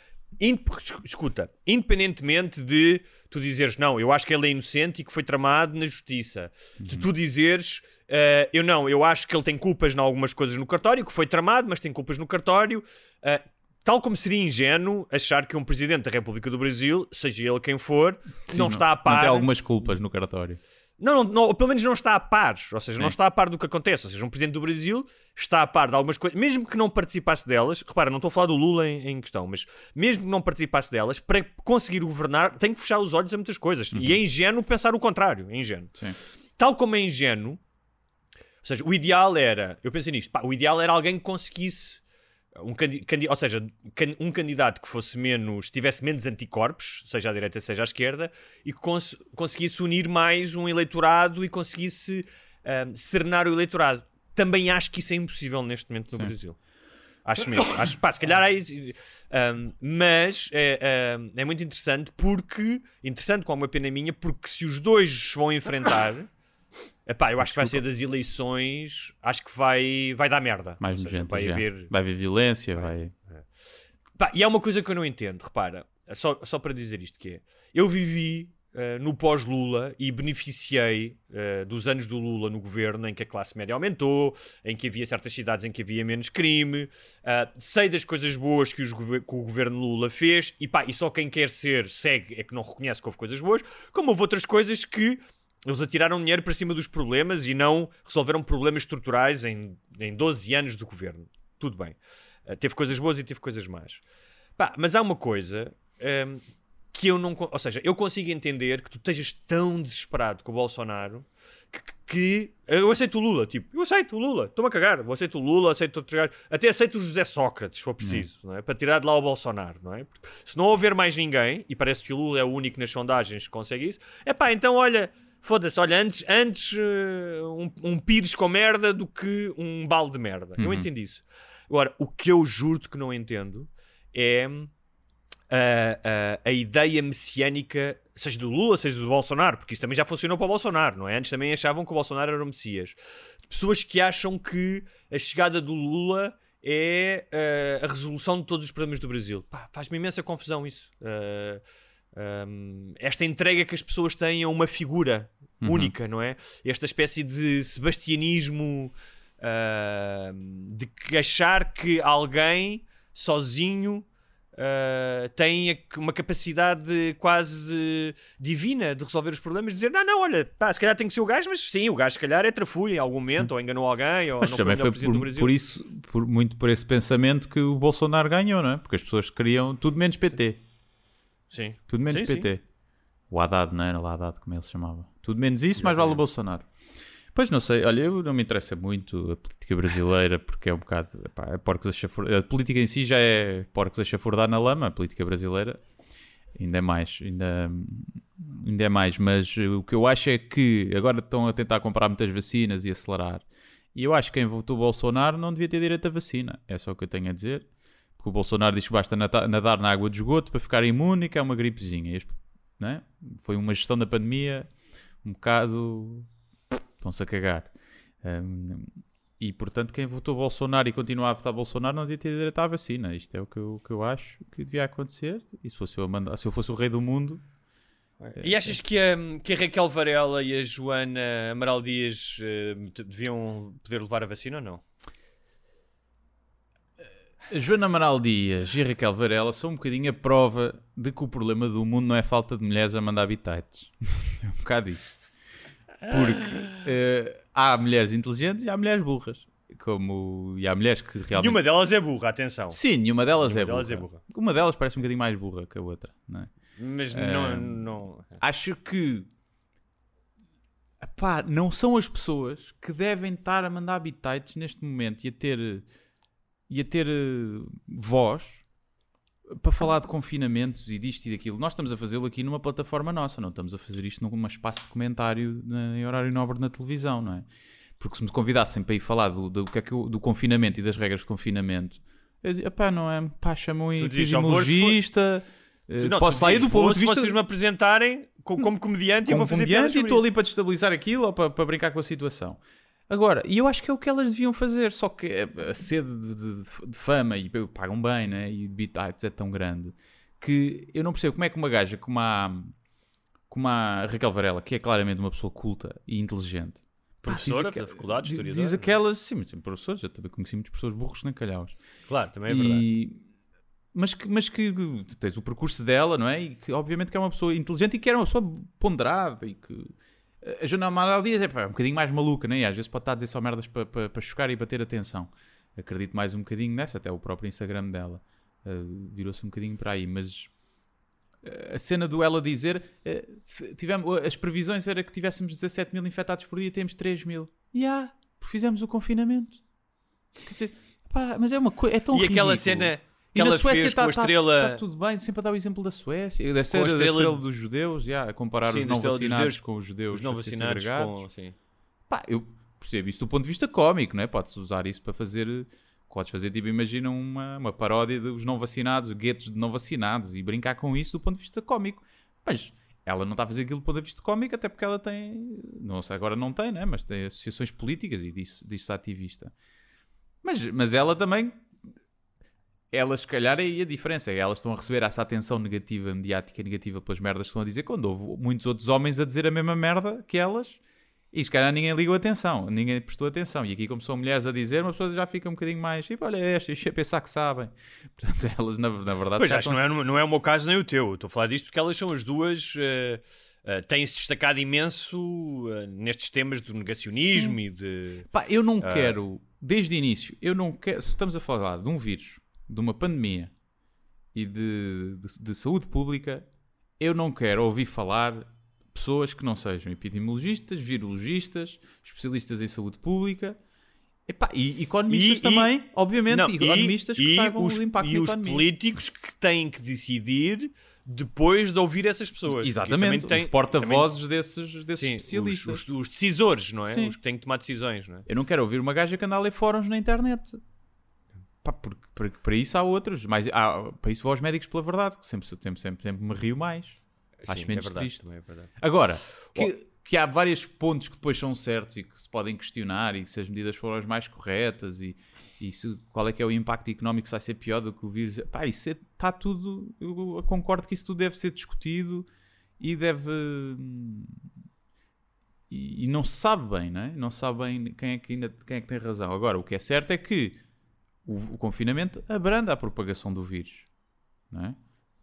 escuta, independentemente de tu dizeres, não, eu acho que ele é inocente e que foi tramado na justiça, de tu dizeres, eh, eu não, eu acho que ele tem culpas em algumas coisas no cartório, que foi tramado, mas tem culpas no cartório, eh, tal como seria ingênuo achar que um presidente da República do Brasil, seja ele quem for, Sim, não, está a par. Não tem algumas culpas no cartório. Não, não, não, pelo menos não está a par, ou seja, não Sim. está a par do que acontece. Ou seja, um presidente do Brasil está a par de algumas coisas, mesmo que não participasse delas. Repara, não estou a falar do Lula em, em questão, mas mesmo que não participasse delas, para conseguir governar, tem que fechar os olhos a muitas coisas. E é ingênuo pensar o contrário. É ingênuo. Sim. Tal como é ingênuo, ou seja, o ideal era, eu pensei nisto, pá, o ideal era alguém que conseguisse. Um candi ou seja, um candidato que fosse menos, tivesse menos anticorpos, seja à direita, seja à esquerda, e que cons- conseguisse unir mais um eleitorado e conseguisse ahm, serenar o eleitorado. Também acho que isso é impossível neste momento no Sim. Brasil. Acho mesmo. Acho, pá, se calhar é isso. Ahm, mas é, ahm, é muito interessante porque. Interessante como uma pena minha, porque se os dois se vão enfrentar. Epá, eu acho que vai ser das eleições. Acho que vai, vai dar merda. Mais seja, nojento. vai haver. Vai haver violência, vai. Pá, e há uma coisa que eu não entendo, repara, só, só para dizer isto que é. Eu vivi uh, no pós-Lula e beneficiei uh, dos anos do Lula no governo, em que a classe média aumentou, em que havia certas cidades em que havia menos crime. Uh, sei das coisas boas que, que, o governo Lula fez e, pá, e só quem quer ser segue é que não reconhece que houve coisas boas, como houve outras coisas que eles atiraram dinheiro para cima dos problemas e não resolveram problemas estruturais em, em 12 anos de governo. Tudo bem. Uh, teve coisas boas e teve coisas más. Pá, mas há uma coisa um, que eu não. Ou seja, eu consigo entender que tu estejas tão desesperado com o Bolsonaro que, que eu aceito o Lula. Tipo, eu aceito o Lula, estou-me a cagar. Eu aceito o Lula, aceito outro gajo. Até aceito o José Sócrates, se for preciso, não é? para tirar de lá o Bolsonaro. Não é? Porque se não houver mais ninguém, e parece que o Lula é o único nas sondagens que consegue isso, é pá, então olha. Foda-se, olha, antes, antes uh, um, um pires com merda do que um balde de merda. Uhum. Eu entendo isso. Agora, o que eu juro que não entendo é a, a, a ideia messiânica, seja do Lula, seja do Bolsonaro, porque isso também já funcionou para o Bolsonaro, não é? Antes também achavam que o Bolsonaro era o Messias. Pessoas que acham que a chegada do Lula é uh, a resolução de todos os problemas do Brasil. faz-me imensa confusão isso. Uh, eh, um, esta entrega que as pessoas têm a uma figura uhum. única, não é? Esta espécie de sebastianismo uh, de achar que alguém sozinho Uh, tem uma capacidade quase divina de resolver os problemas, de dizer, não, não, olha, pá, se calhar tem que ser o gajo, mas sim, o gajo se calhar é trafulho em algum momento, sim. ou enganou alguém, ou mas não também foi, foi por, por, isso, por, muito por esse pensamento que o Bolsonaro ganhou, não é? Porque as pessoas queriam tudo menos PT. Sim. Tudo menos sim, PT. Sim. O Haddad, não era? O Haddad, como ele se chamava. Tudo menos isso, mais vale o Bolsonaro. Pois não sei, olha, eu não me interessa muito a política brasileira porque é um bocado. Epá, é porcos a, chafurdar. a política em si já é porcos a chafurdar na lama, a política brasileira ainda é mais, ainda, ainda é mais. Mas o que eu acho é que agora estão a tentar comprar muitas vacinas e acelerar. E eu acho que quem votou Bolsonaro não devia ter direito à vacina. É só o que eu tenho a dizer. Porque o Bolsonaro diz que basta nadar na água de esgoto para ficar imune, que é uma gripezinha. Né? Foi uma gestão da pandemia um bocado estão-se a cagar. Um, e portanto, quem votou Bolsonaro e continua a votar Bolsonaro não devia ter direito à vacina. Isto é o que eu, que eu acho que devia acontecer. E se fosse eu, se eu fosse o rei do mundo. E achas que a, que a Raquel Varela e a Joana Amaral Dias uh, deviam poder levar a vacina ou não? Joana Amaral Dias e Raquel Varela são um bocadinho a prova de que o problema do mundo não é falta de mulheres a mandar habitats. <laughs> é um bocado isso. Porque uh, há mulheres inteligentes e há mulheres burras. Como, e há mulheres que realmente. Nenhuma delas é burra, atenção. Sim, nenhuma delas, nenhuma é, delas burra. é burra. Uma delas parece um bocadinho mais burra que a outra, não é? Mas não, não. Acho que. Epá, não são as pessoas que devem estar a mandar habitats neste momento e a ter. E a ter uh, voz para falar de confinamentos e disto e daquilo, nós estamos a fazê-lo aqui numa plataforma nossa, não estamos a fazer isto num espaço de comentário na, em horário nobre na televisão, não é? Porque se me convidassem para ir falar do, do, do, é do confinamento e das regras de confinamento, eu digo, pá, não é? Pá, chamam epidemiologista. Uh, não, posso sair do ponto de vista. Se vocês me apresentarem como comediante, como eu vou fazer comediante e estou ali para destabilizar aquilo ou para, para brincar com a situação. Agora, e eu acho que é o que elas deviam fazer, só que a sede de, de, de fama e pagam bem, né? E de bitites é tão grande que eu não percebo como é que uma gaja como a, como a Raquel Varela, que é claramente uma pessoa culta e inteligente, professora da faculdade, historiadora. Diz aquelas, sim, mas professores, eu também conheci muitas pessoas burros nem calhaus. Claro, também é verdade. E, mas que, mas que tens o percurso dela, não é? E que obviamente que é uma pessoa inteligente e que era uma pessoa ponderada e que a Joana Amaral Dias é, é um bocadinho mais maluca, né? E às vezes pode estar a dizer só merdas para pa, pa chocar e para ter atenção. Acredito mais um bocadinho nessa, até o próprio Instagram dela uh, virou-se um bocadinho para aí. Mas uh, a cena do ela dizer, uh, tivemos, as previsões era que tivéssemos 17 mil infectados por dia, temos 3 mil. E yeah, fizemos o confinamento. Quer dizer, pá, mas é uma coisa, é tão E ridículo. aquela cena que ela Suécia fez com a tá- estrela. Está tá tudo bem, sempre a dar o exemplo da Suécia, da estrela, estrela... Da estrela dos judeus, yeah, a comparar sim, os não vacinados com os judeus. Os não vacinados com. Sim. Pá, eu percebo isso do ponto de vista cómico, não é? Pode-se usar isso para fazer. Podes fazer, tipo, imagina uma, uma paródia dos não vacinados, guetos de não vacinados e brincar com isso do ponto de vista cómico. Mas ela não está a fazer aquilo do ponto de vista cómico, até porque ela tem. Não sei, agora não tem, né? Mas tem associações políticas e diz-se diz ativista. Mas, mas ela também elas, se calhar, é aí a diferença. é Elas estão a receber essa atenção negativa, mediática negativa pelas merdas que estão a dizer, quando houve muitos outros homens a dizer a mesma merda que elas. E se calhar ninguém ligou atenção, ninguém prestou atenção. E aqui, como são mulheres a dizer, uma pessoa já fica um bocadinho mais tipo, olha, esta, isto é pensar que sabem. <laughs> Portanto, elas, na, na verdade, Pois acho que não é, não é o meu caso nem o teu. Estou a falar disto porque elas são as duas. eh, eh, têm-se destacado imenso eh, nestes temas do negacionismo e de. Pá, eu não quero, desde o início, eu não quero, se estamos a falar de um vírus, de uma pandemia e de, de, de saúde pública, eu não quero ouvir falar pessoas que não sejam epidemiologistas, virologistas, especialistas em saúde pública. Epá, e economistas E- e- também, obviamente, Não, e economistas que e saibam os, o impacto e os políticos que têm que decidir depois de ouvir essas pessoas. Exatamente, também os porta-vozes desses, desses Sim, especialistas. Os, os- os decisores, não é? Sim. Os que têm que tomar decisões, não é? Eu não quero ouvir uma gaja que anda a ler fóruns na internet. Pá, porque, porque para isso há outros. Mas, há, para isso vou aos médicos pela verdade, que sempre, sempre, sempre, sempre me rio mais. Acho Sim, menos é verdade, triste. é. Agora, que, que há vários pontos que depois são certos e que se podem questionar e se as medidas foram as mais corretas e, e se- qual é que é o impacto económico se vai ser pior do que o vírus. Pá, isso está tudo. Eu concordo que isso tudo deve ser discutido e deve. E, e não se sabe bem, não é? Não se sabe bem quem é que, ainda, quem é que tem razão. Agora, o que é certo é que o, o confinamento abranda a propagação do vírus, não é?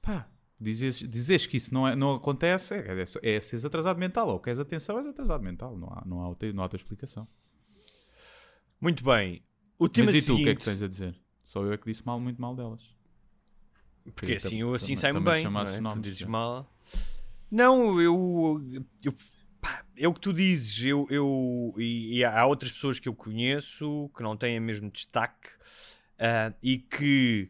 Pá, dizes, dizes que isso não, é, não acontece é, é, é seres atrasado mental. Ou queres atenção, és atrasado mental. Não há, não há, outra, não há outra explicação. Muito bem. O tema Mas e tu, o que é que seguinte- tens a dizer? Só eu é que disse mal, muito mal delas. Porque assim, eu assim saio-me bem. não é? nomes, tu dizes já. mal. Não, eu. eu pá, é o que tu dizes. Eu, eu, e, e há outras pessoas que eu conheço que não têm o mesmo destaque ah, e que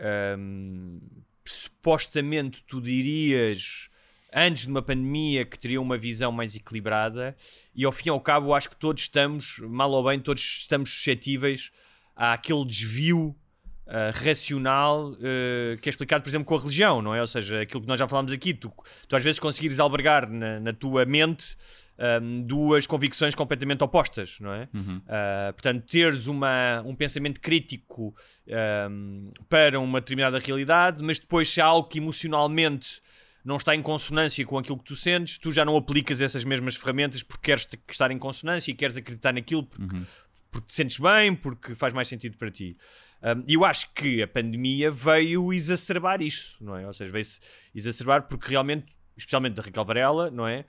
ahm, supostamente tu dirias antes de uma pandemia que teriam uma visão mais equilibrada e ao fim e ao cabo acho que todos estamos, mal ou bem, todos estamos suscetíveis àquele desvio uh, racional uh, que é explicado, por exemplo, com a religião, não é? Ou seja, aquilo que nós já falámos aqui, tu, tu às vezes conseguires albergar na, na tua mente um, duas convicções completamente opostas, não é? Uh, portanto, teres uma, um pensamento crítico um, para uma determinada realidade, mas depois se há algo que emocionalmente não está em consonância com aquilo que tu sentes, tu já não aplicas essas mesmas ferramentas porque queres estar em consonância e queres acreditar naquilo porque, porque te sentes bem, porque faz mais sentido para ti. Um, E eu acho que a pandemia veio exacerbar isso, não é? Ou seja, veio-se exacerbar porque realmente, especialmente da Raquel Varela, não é?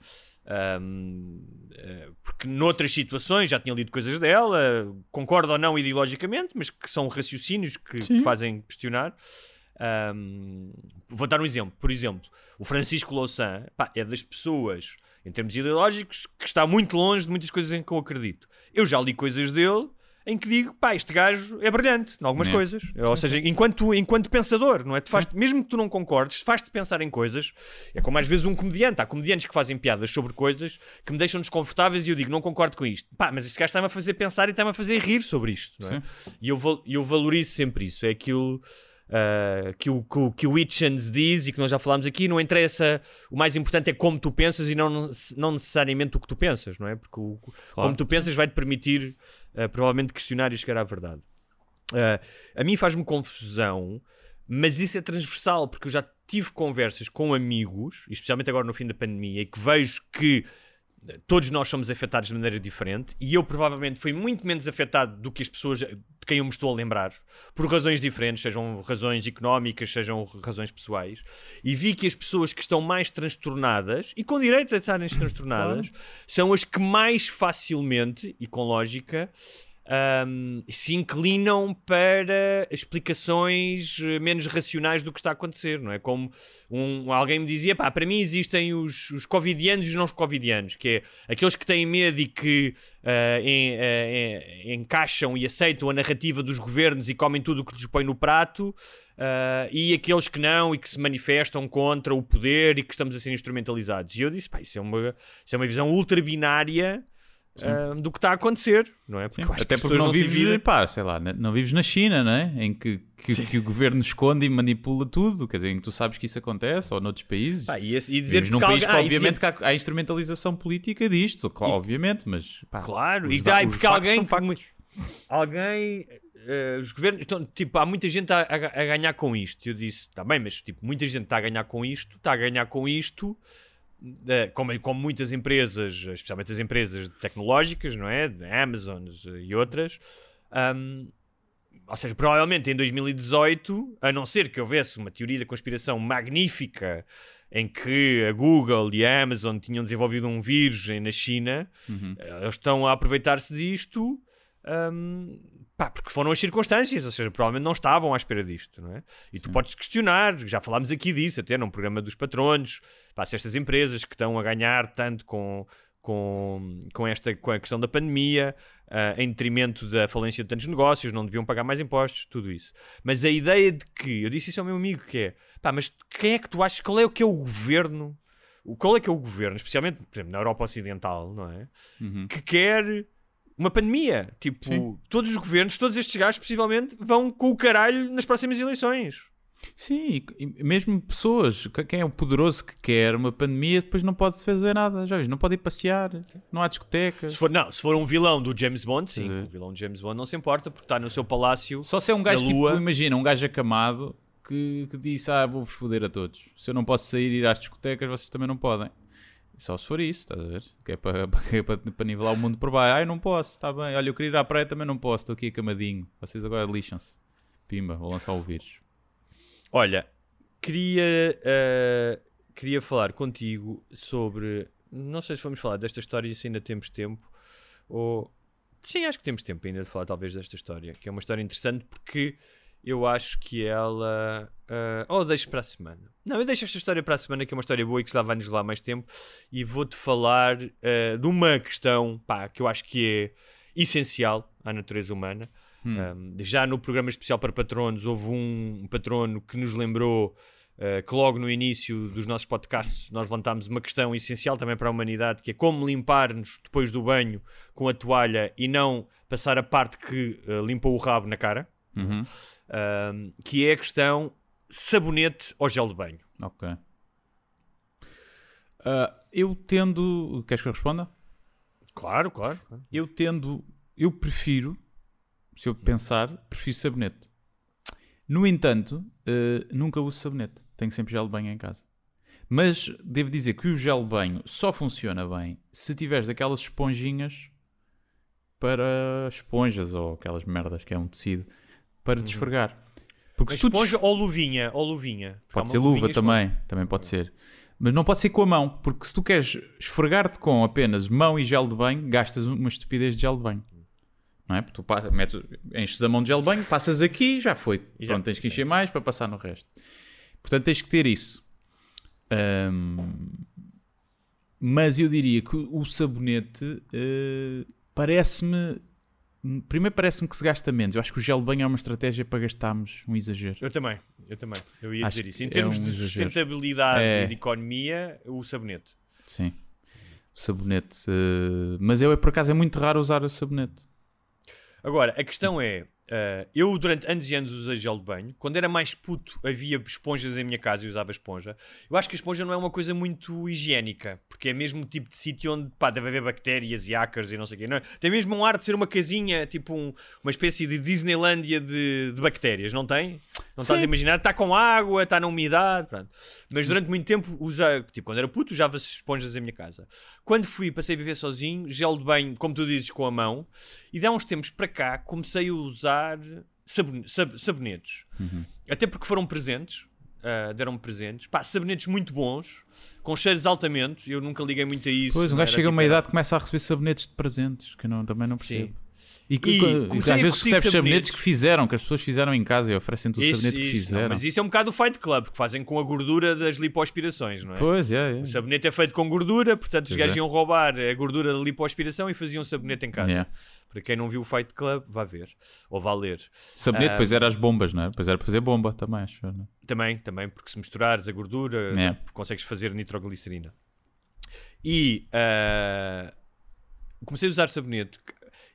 Um, eh, porque noutras situações já tinha lido coisas dela, concordo ou não ideologicamente, mas que são raciocínios que te fazem questionar. Um, vou dar um exemplo. Por exemplo, o Francisco Louçã pá, é das pessoas, em termos ideológicos, que está muito longe de muitas coisas em que eu acredito. Eu já li coisas dele em que digo, pá, este gajo é brilhante em algumas É. coisas. Ou seja, enquanto, enquanto pensador, não é? Tu faz, mesmo que tu não concordes, faz-te pensar em coisas. É como às vezes um comediante. Há comediantes que fazem piadas sobre coisas que me deixam desconfortáveis e eu digo, não concordo com isto. Pá, mas este gajo está-me a fazer pensar e está-me a fazer rir sobre isto, não é? E eu, eu valorizo sempre isso. É aquilo. ah, que, o, que, o- que o Hitchens diz e que nós já falámos aqui, não interessa, o mais importante é como tu pensas e não, não necessariamente o que tu pensas, não é? Porque o, como tu pensas vai-te permitir ah, provavelmente questionar e chegar à verdade. Ah, a mim faz-me confusão, mas isso é transversal, porque eu já tive conversas com amigos, especialmente agora no fim da pandemia, e que vejo que eh, todos nós somos afetados de maneira diferente, e eu provavelmente fui muito menos afetado do que as pessoas de quem eu me estou a lembrar, por razões diferentes, sejam razões económicas, sejam razões pessoais, e vi que as pessoas que estão mais transtornadas, e com direito a estarem <coughs> transtornadas, são as que mais facilmente, e com lógica, ahm, se inclinam para explicações eh, menos racionais do que está a acontecer, não é? Como um, alguém me dizia, pá, para mim existem os, os covidianos e os não covidianos, que é aqueles que têm medo e que en- ah, en- encaixam e aceitam a narrativa dos governos e comem tudo o que lhes põe no prato, ah, e aqueles que não e que se manifestam contra o poder e que estamos a ser instrumentalizados. E eu disse, pá, isso é uma, isso é uma visão ultra binária ah, do que está a acontecer, não é? Porque Até porque não vives, dividem. pá, sei lá, não vives na China, não é? Em que, que, que o governo esconde e manipula tudo, quer dizer, em que tu sabes que isso acontece, ou noutros países. Pá, e, esse- e dizer Vives num país alguém- que ah, e obviamente dizer- que há, há instrumentalização política disto, claro, obviamente, mas pá, Claro, e da- daí porque alguém alguém eh, os governos. Então, tipo, há muita gente a, a- a ganhar com isto. Eu disse, está bem, mas tipo, muita gente está a ganhar com isto, está a ganhar com isto. Como, como muitas empresas, especialmente as empresas tecnológicas, não é? Amazon e outras. Ahm, ou seja, provavelmente em 2018, a não ser que houvesse uma teoria da conspiração magnífica em que a Google e a Amazon tinham desenvolvido um vírus na China, eh, eles estão a aproveitar-se disto hum, pá, porque foram as circunstâncias, ou seja, provavelmente não estavam à espera disto, não é? E tu podes questionar, já falámos aqui disso, até num programa dos patronos, pá, se estas empresas que estão a ganhar tanto com, com, com, esta, com a questão da pandemia, ah, em detrimento da falência de tantos negócios, não deviam pagar mais impostos, tudo isso. Mas a ideia de que, eu disse isso ao meu amigo, que é, pá, mas quem é que tu achas, qual é o que é o governo, qual é que é o governo, especialmente, por exemplo, na Europa Ocidental, não é? Que quer uma pandemia. Tipo, Sim. todos os governos, todos estes gajos, possivelmente, vão com o caralho nas próximas eleições. Sim, mesmo pessoas, que- quem é o poderoso que quer uma pandemia, depois não pode fazer nada, já vês? Não pode ir passear, não há discotecas. Se for, não, se for um vilão do James Bond, sim, Uhum. o vilão de James Bond não se importa, porque está no seu palácio. Só se é um gajo tipo, imagina, um gajo acamado que, que disse: Ah, vou-vos foder a todos. Se eu não posso sair e ir às discotecas, vocês também não podem. Só se for isso, estás a ver? Que é para, <laughs> é para, para nivelar o mundo por baixo. Eu não posso, está bem. Olha, eu queria ir à praia também não posso, estou aqui acamadinho. Vocês agora lixam-se. Pimba, vou lançar o vírus. Olha, queria, eh, queria falar contigo sobre. Não sei se vamos falar desta história se ainda temos tempo. Ou. Sim, acho que temos tempo ainda de falar, talvez, desta história. Que é uma história interessante porque eu acho que ela. eh, ou deixo para a semana. Não, eu deixo esta história para a semana, que é uma história boa e que já vai nos levar mais tempo. E vou-te falar eh, de uma questão pá, que eu acho que é essencial à natureza humana. Um, já no programa especial para patronos houve um patrono que nos lembrou uh, que logo no início dos nossos podcasts nós levantámos uma questão essencial também para a humanidade que é como limpar-nos depois do banho com a toalha e não passar a parte que uh, limpa o rabo na cara Uhum. Um, que é a questão sabonete ou gel de banho Ok. Ah, eu tendo. Queres que eu responda? claro, claro, claro. Eu tendo. Eu prefiro. Se eu pensar, prefiro sabonete. No entanto, eh, nunca uso sabonete. Tenho sempre gel de banho em casa. Mas devo dizer que o gel de banho só funciona bem se tiveres aquelas esponjinhas para esponjas ou aquelas merdas que é um tecido para desfregar. Porque Mas se tu esponja ou luvinha ou luvinha Pode ser luva também, também pode ser. Mas não pode ser com a mão, porque se tu queres esfregar-te com apenas mão e gel de banho, gastas uma estupidez de gel de banho. Não é? Porque tu passa- metes, enches a mão de gel de banho, passas aqui já foi. E já- Pronto, tens que encher mais para passar no resto. Portanto, tens que ter isso. Ahm, mas eu diria que o sabonete eh, parece-me. Primeiro, parece-me que se gasta menos. Eu acho que o gel de banho é uma estratégia para gastarmos um exagero. Eu também, eu também. Eu ia Acho dizer isso. Em que termos é um de sustentabilidade É. e de economia, o sabonete. Sim. O sabonete. eh, mas eu, por acaso, é muito raro usar o sabonete. Agora, a questão é: ah, eu durante anos e anos usei gel de banho. Quando era mais puto, havia esponjas em minha casa e usava esponja. Eu acho que a esponja não é uma coisa muito higiênica, porque é mesmo o tipo de sítio onde pá, deve haver bactérias e ácaros e não sei o quê. Não é? Tem mesmo um ar de ser uma casinha, tipo um- uma espécie de Disneylândia de, de bactérias, não tem? Não estás a Sim. imaginar? Está com água, está na umidade. Pronto. Mas durante muito tempo, usei, tipo, quando era puto, usava esponjas em minha casa. Quando fui, passei a viver sozinho, gel de banho, como tu dizes, com a mão. E de há uns tempos para cá, comecei a usar sabone- sab- sabonetes. Até porque foram presentes. ah, deram-me presentes. Pá, sabonetes muito bons, com cheiros altamente. Eu nunca liguei muito a isso. Pois, um gajo chega a uma tipo- idade que começa a receber sabonetes de presentes, que eu não, também não percebo. Sim. E, que, E que- às vezes recebes sabonetes sabonetes. que fizeram, que as pessoas fizeram em casa e oferecem-te o Isso, sabonete que isso. Não, fizeram. mas isso é um bocado o Fight Club, que fazem com a gordura das lipoaspirações, não é? Pois, é, é. O sabonete é feito com gordura, portanto os Pois gajos é. iam roubar a gordura da lipoaspiração e faziam sabonete em casa. Yeah. Para quem não viu o Fight Club, vá ver. Ou vá ler. Sabonete, Ah, depois era as bombas, não é? Depois era para fazer bomba também, acho. Não? é? Também, também, porque se misturares a gordura, É. consegues fazer nitroglicerina. E ah, comecei a usar sabonete.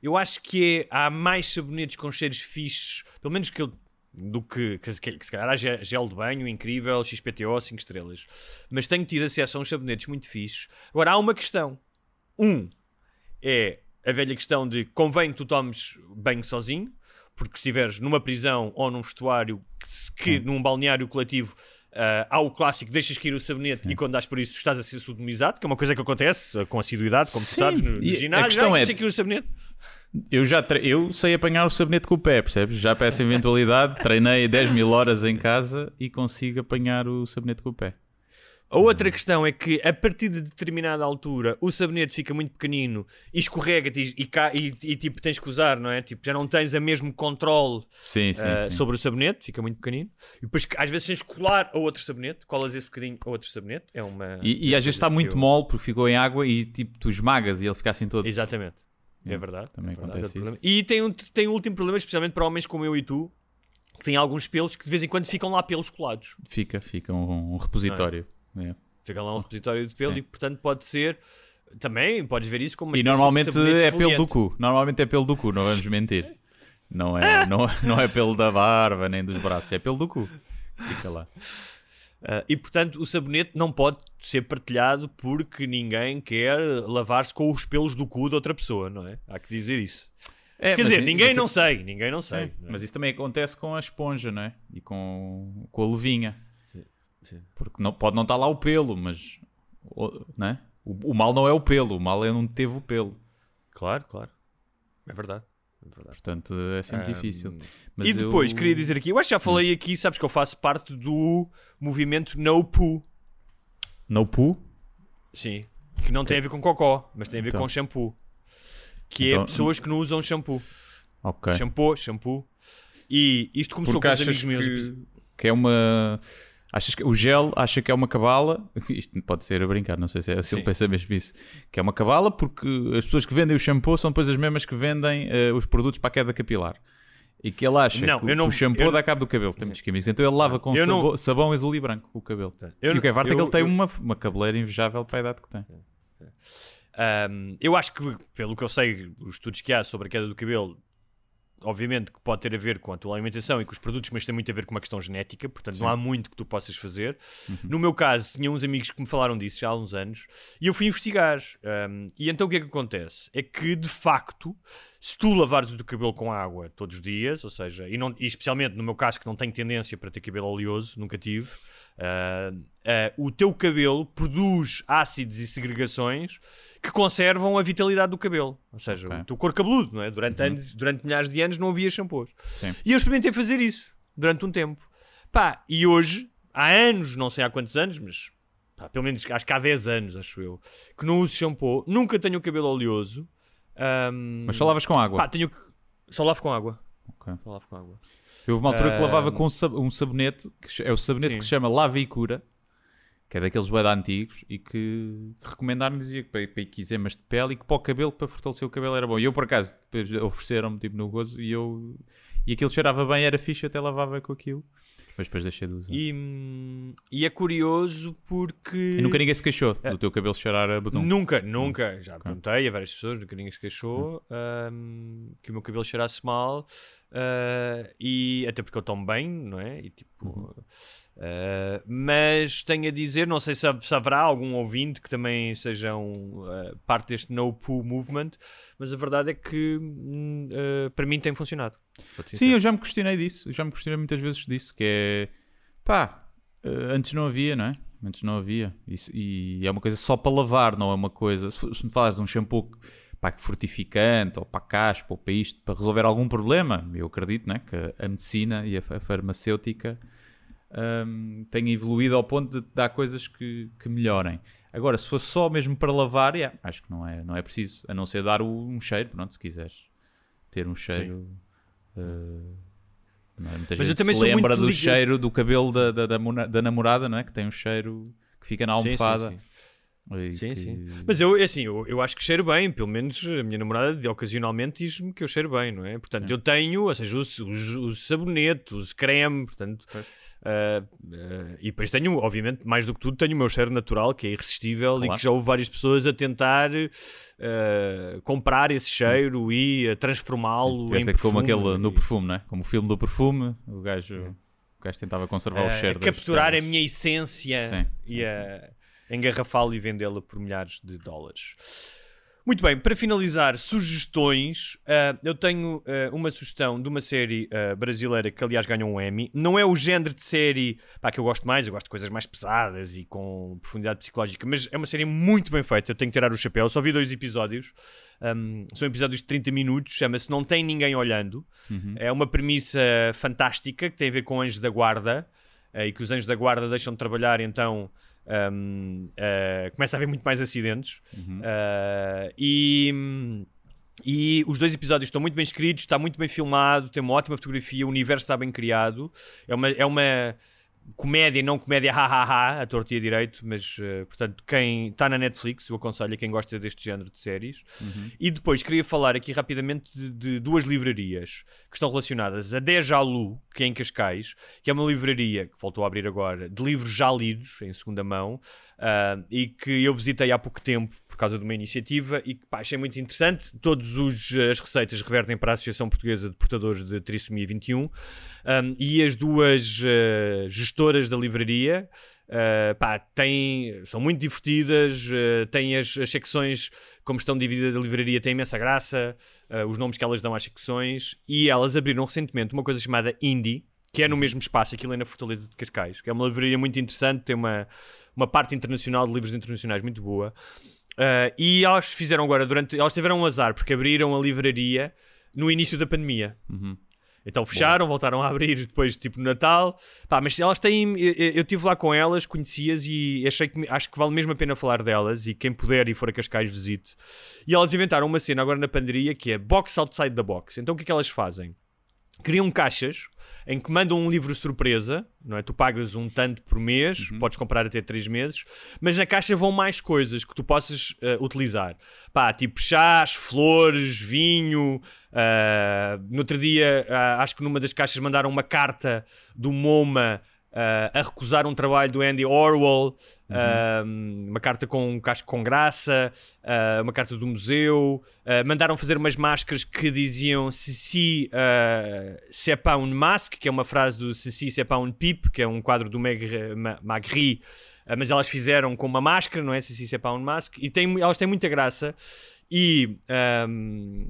Eu acho que é, há mais sabonetes com cheiros fixes, pelo menos que eu, do que, que, que, que se calhar há ge- gel de banho, incrível, XPTO, 5 estrelas. Mas tenho tido acesso a uns sabonetes muito fixes. Agora, há uma questão. Um, é a velha questão de convém que tu tomes banho sozinho, porque se estiveres numa prisão ou num vestuário que, que num balneário coletivo ah, há o clássico, deixas cair o sabonete e quando dás por isso estás a ser sodomizado, que é uma coisa que acontece com assiduidade, como tu Sim, sabes, no, no e a ginásio. questão é- deixa cair o sabonete. Eu já tre- eu sei apanhar o sabonete com o pé, percebes? Já para essa eventualidade, treinei 10 mil horas em casa e consigo apanhar o sabonete com o pé. A outra questão é que a partir de determinada altura o sabonete fica muito pequenino e escorrega-te e, e, e- e, tipo tens que usar, não é? Tipo, já não tens o mesmo controle Sim, sim, ah, sim. sobre o sabonete, fica muito pequenino. E depois às vezes tens que colar a outro sabonete, colas esse bocadinho a outro sabonete. É uma. E, às vezes está muito eu- mole porque ficou em água e tipo tu esmagas e ele fica assim todo. Exatamente. É Hum, verdade. também é verdade, acontece é isso. E tem um, tem um último problema, especialmente para homens como eu e tu, que têm alguns pelos que de vez em quando ficam lá pelos colados. Fica, fica um, um repositório. É. Fica lá um repositório de pelo Sim. e, portanto, pode ser. Também podes ver isso como uma E normalmente é pelo do cu. Normalmente é pelo do cu, não vamos mentir. Não é, <laughs> não, não é pelo da barba nem dos braços, é pelo do cu. Fica lá. Ah, e portanto o sabonete não pode ser partilhado porque ninguém quer lavar-se com os pelos do cu de outra pessoa, não é? Há que dizer isso. É, Quer dizer, ninguém não sei, ninguém não Sim, sei. não é? mas isso também acontece com a esponja, não é? E com, com a luvinha. Sim. Porque não, pode não estar lá o pelo, mas o, não é? o, o mal não é o pelo, o mal é não teve o pelo. Claro, claro. É verdade. É verdade. Portanto, é sempre Ahm, difícil. Mas e depois, eu- queria dizer aqui, eu acho que já falei aqui, sabes que eu faço parte do movimento No Poo. No poo? Sim. Que não tem a ver com cocó, mas tem a ver Então. com shampoo. Que Então- é pessoas que não usam shampoo. Ok. Shampoo, shampoo. E isto começou Porque com os amigos meus. que, que é uma. Achas que o gel acha que é uma cabala? <laughs> Isto pode ser a brincar, não sei se, é, se ele pensa mesmo isso. Que é uma cabala porque as pessoas que vendem o shampoo são depois as mesmas que vendem eh, os produtos para a queda capilar. E que ele acha Não, que, o- não- o shampoo eu- dá cabo do cabelo. Tem muitos químicos. Então ele lava com Eu não- sabão azul e branco o cabelo. Eu e o que é verdade é que ele tem eu- uma, uma cabeleira invejável para a idade que tem. Um, eu acho que, pelo que eu sei, os estudos que há sobre a queda do cabelo, obviamente que pode ter a ver com a tua alimentação e com os produtos, mas tem muito a ver com uma questão genética, portanto não há muito que tu possas fazer. No meu caso, tinha uns amigos que me falaram disso já há uns anos e eu fui investigar. Um, e então o que é que acontece? É que, de facto, se tu lavares o teu cabelo com água todos os dias, ou seja, e, não, e especialmente no meu caso que não tenho tendência para ter cabelo oleoso, nunca tive, ah, ah, o teu cabelo produz ácidos e segregações que conservam a vitalidade do cabelo. Ou seja, Ok. o teu cor cabeludo, não é? Durante, anos, durante milhares de anos não havia shampoos. Sim. E eu experimentei fazer isso durante um tempo. Pá, e hoje, há anos, não sei há quantos anos, mas pá, pelo menos acho que há 10 anos, acho eu, que não uso shampoo, nunca tenho o cabelo oleoso. Ahm, Mas só lavas com água. Pá, tenho que- Só lavo com água. Ok. Só lavo com água. Eu houve uma altura que lavava com um sab- um sabonete, que é o sabonete Sim. que se chama Lava e Cura, que é daqueles de antigos e que, recomendaram-me dizia que para, para eczemas de pele e que para o cabelo, para fortalecer o cabelo era bom. E eu por acaso, ofereceram-me tipo no gozo e eu e aquilo cheirava bem, era fixe, até lavava com aquilo. Mas depois deixei de usar. E, E, hum, e é curioso porque. nunca ninguém se queixou É. do teu cabelo cheirar a batom. Nunca, nunca. Já perguntei a várias pessoas, nunca ninguém se queixou Hum. hum, que o meu cabelo cheirasse mal. ah, e até porque eu tomo bem, não é? E tipo. Uhum. ah, mas tenho a dizer, não sei se, se haverá algum ouvinte que também sejam ah, parte deste No Poo Movement, mas a verdade é que hum, ah, para mim tem funcionado. Sim, eu já me questionei disso, já me questionei muitas vezes disso, que é pá, eh, antes não havia, não é? Antes não havia. Isso- e é uma coisa só para lavar, não é uma coisa. Se, se me falas de um shampoo pá, fortificante, ou para caspa, ou para isto, para resolver algum problema, eu acredito né, que a medicina e a, a farmacêutica hum, têm evoluído ao ponto de dar coisas que, que melhorem. Agora, se fosse só mesmo para lavar, yeah, acho que não é, não é preciso, a não ser dar o- um cheiro, pronto, se quiseres ter um cheiro. Uh? Muita Mas eu gente também se lembra do liga- cheiro do cabelo da, da, da, da namorada, não é? Que tem um cheiro que fica na Sim, sim, almofada. sim. E Sim, que- sim. Mas eu, é assim, eu, eu acho que cheiro bem, pelo menos a minha namorada ocasionalmente diz-me que eu cheiro bem, não é? Portanto, eu tenho, ou seja, uso, uso, uso sabonete, uso creme, portanto, ah, ah, e depois tenho, obviamente, mais do que tudo, tenho o meu cheiro natural, que é irresistível e Claro. que já houve várias pessoas a tentar ah, comprar esse cheiro e a transformá-lo Tu és em daquele como perfume aquele no e- perfume, não é? Como o filme do perfume, o gajo, o gajo tentava conservar o cheiro. a capturar a minha essência Sim, e a engarrafá-lo e vendê-la por milhares de dólares. Muito bem, para finalizar, sugestões. ah, eu tenho ah, uma sugestão de uma série ah, brasileira que, aliás, ganhou um Emmy. Não é o género de série pá, que eu gosto mais, eu gosto de coisas mais pesadas e com profundidade psicológica, mas é uma série muito bem feita. Eu tenho que tirar o chapéu. Só vi dois episódios. Ahm, são episódios de 30 minutos. Chama-se Não Tem Ninguém Olhando. É uma premissa fantástica que tem a ver com anjos da guarda eh, e que os anjos da guarda deixam de trabalhar, então um, eh, começa a haver muito mais acidentes. Eh, e. E os dois episódios estão muito bem escritos, está muito bem filmado, tem uma ótima fotografia, o universo está bem criado. É uma, é uma comédia, não comédia <laughs> ha-ha-ha, a torta e a direito, mas, eh, portanto, quem está na Netflix, eu aconselho a quem gosta deste género de séries. E depois queria falar aqui rapidamente de, de duas livrarias que estão relacionadas. A Deja Lu, que é em Cascais, que é uma livraria que voltou a abrir agora, de livros já lidos, em segunda mão, ah, e que eu visitei há pouco tempo por causa de uma iniciativa e que pá, achei muito interessante. Todas as receitas revertem para a Associação Portuguesa de Portadores de Trissomia 21 um, e as duas ah, gestoras da livraria ah, pá, são muito divertidas, ah, têm as, as secções como estão divididas a livraria, tem imensa graça, ah, os nomes que elas dão às secções e elas abriram recentemente uma coisa chamada Indie que é no mesmo espaço, aquilo é na Fortaleza de Cascais, que é uma livraria muito interessante, tem uma, uma parte internacional de livros internacionais muito boa. Uh, e elas fizeram agora, durante. Elas tiveram um azar, porque abriram a livraria no início da pandemia. Então fecharam, voltaram a abrir depois, tipo, no Natal. Pá, mas elas têm. Eu, eu estive lá com elas, conheci-as e achei que, acho que vale mesmo a pena falar delas. E quem puder e for a Cascais, visite. E elas inventaram uma cena agora na pandemia que é Box Outside the Box. Então o que é que elas fazem? Criam caixas em que mandam um livro surpresa, não é? Tu pagas um tanto por mês, podes comprar até 3 meses, mas na caixa vão mais coisas que tu possas eh, utilizar. Pá, tipo chás, flores, vinho. ah, no outro dia, ah, acho que numa das caixas mandaram uma carta do MoMA ah, a recusar um trabalho do Andy Orwell, ah, uma carta com um casco com graça, ah, uma carta do museu. ah, mandaram fazer umas máscaras que diziam Ceci uh, c'est pas un masque, que é uma frase do Ceci c'est pas un pipe, que é um quadro do Maigre- Ma- Magritte. ah, mas elas fizeram com uma máscara, não é? Ceci c'est pas un masque. E tem, elas têm muita graça. E. ahm,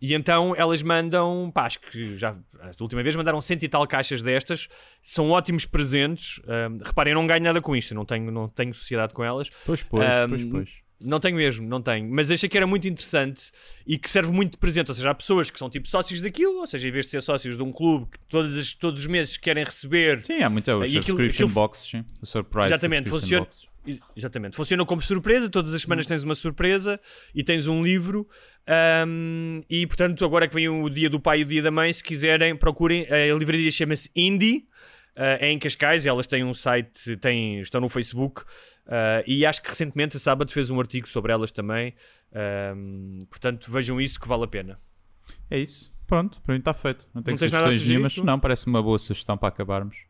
e então elas mandam, pá, acho que já a última vez mandaram cento e tal caixas destas, são ótimos presentes. ahm, reparem, eu não ganho nada com isto, não tenho, não tenho sociedade com elas. Pois, pois, Ahm, pois, pois. Não tenho mesmo, não tenho. Mas achei que era muito interessante e que serve muito de presente. Ou seja, há pessoas que são tipo sócios daquilo, ou seja, em vez de ser sócios de um clube que todas as- todos os meses querem receber. Sim, há E aquilo- subscription aquilo- boxes, sim. O surprise. Exatamente, funciona, boxes. Exatamente. Funciona como surpresa, todas as semanas tens uma surpresa e tens um livro. ahm, e portanto, agora que vem o dia do pai e o dia da mãe, se quiserem, procurem. A livraria chama-se Indie. ah, é em Cascais, elas têm um site, têm, estão no Facebook ah, e acho que recentemente a Sábado fez um artigo sobre elas também. ahm, portanto, vejam isso que vale a pena. É isso. Pronto, para mim está feito. Não tenho Não sugestões nenhumas. Não, parece uma boa sugestão para acabarmos.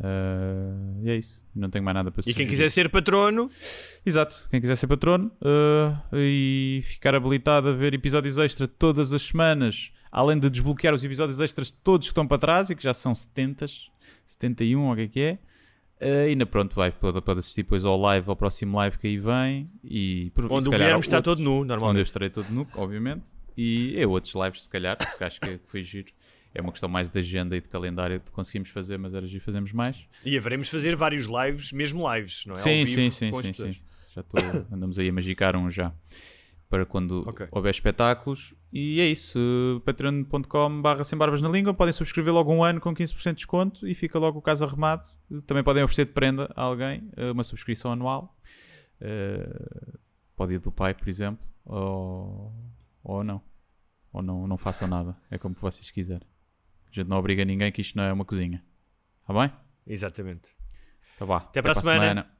Ah, e é isso. Não tenho mais nada para E quem quiser ser patrono, Exato, quem quiser ser patrono ah, e ficar habilitado a ver episódios extra todas as semanas, além de desbloquear os episódios extras todos que estão para trás e que já são 70, 71 ou o que é que é. ah, ainda pronto, vai, pode, pode assistir depois ao live, ao próximo live que aí vem. E, e onde se o Guilherme está outro- todo nu, onde eu normalmente. estarei todo nu, obviamente. E é outros lives, se calhar, porque acho que foi giro. É uma questão mais de agenda e de calendário que conseguimos fazer, mas era giro fazermos mais. E haveremos fazer vários lives, mesmo lives, não é? Sim, sim, sim, sim, sim. Já estou. <laughs> Andamos aí a magicar um já. Para quando Ok. houver espetáculos. E é isso. patreon.com barra sem barbas na língua. Podem subscrever logo um ano com 15% de desconto e fica logo o caso arrumado. Também podem oferecer de prenda a alguém uh, uma subscrição anual. Uh, pode ir do pai, por exemplo. Ou, ou não. Ou não, não façam nada. É como vocês quiserem. A gente não obriga ninguém que isto não é uma cozinha. Está bem? Exatamente. Então vá. Até para a semana.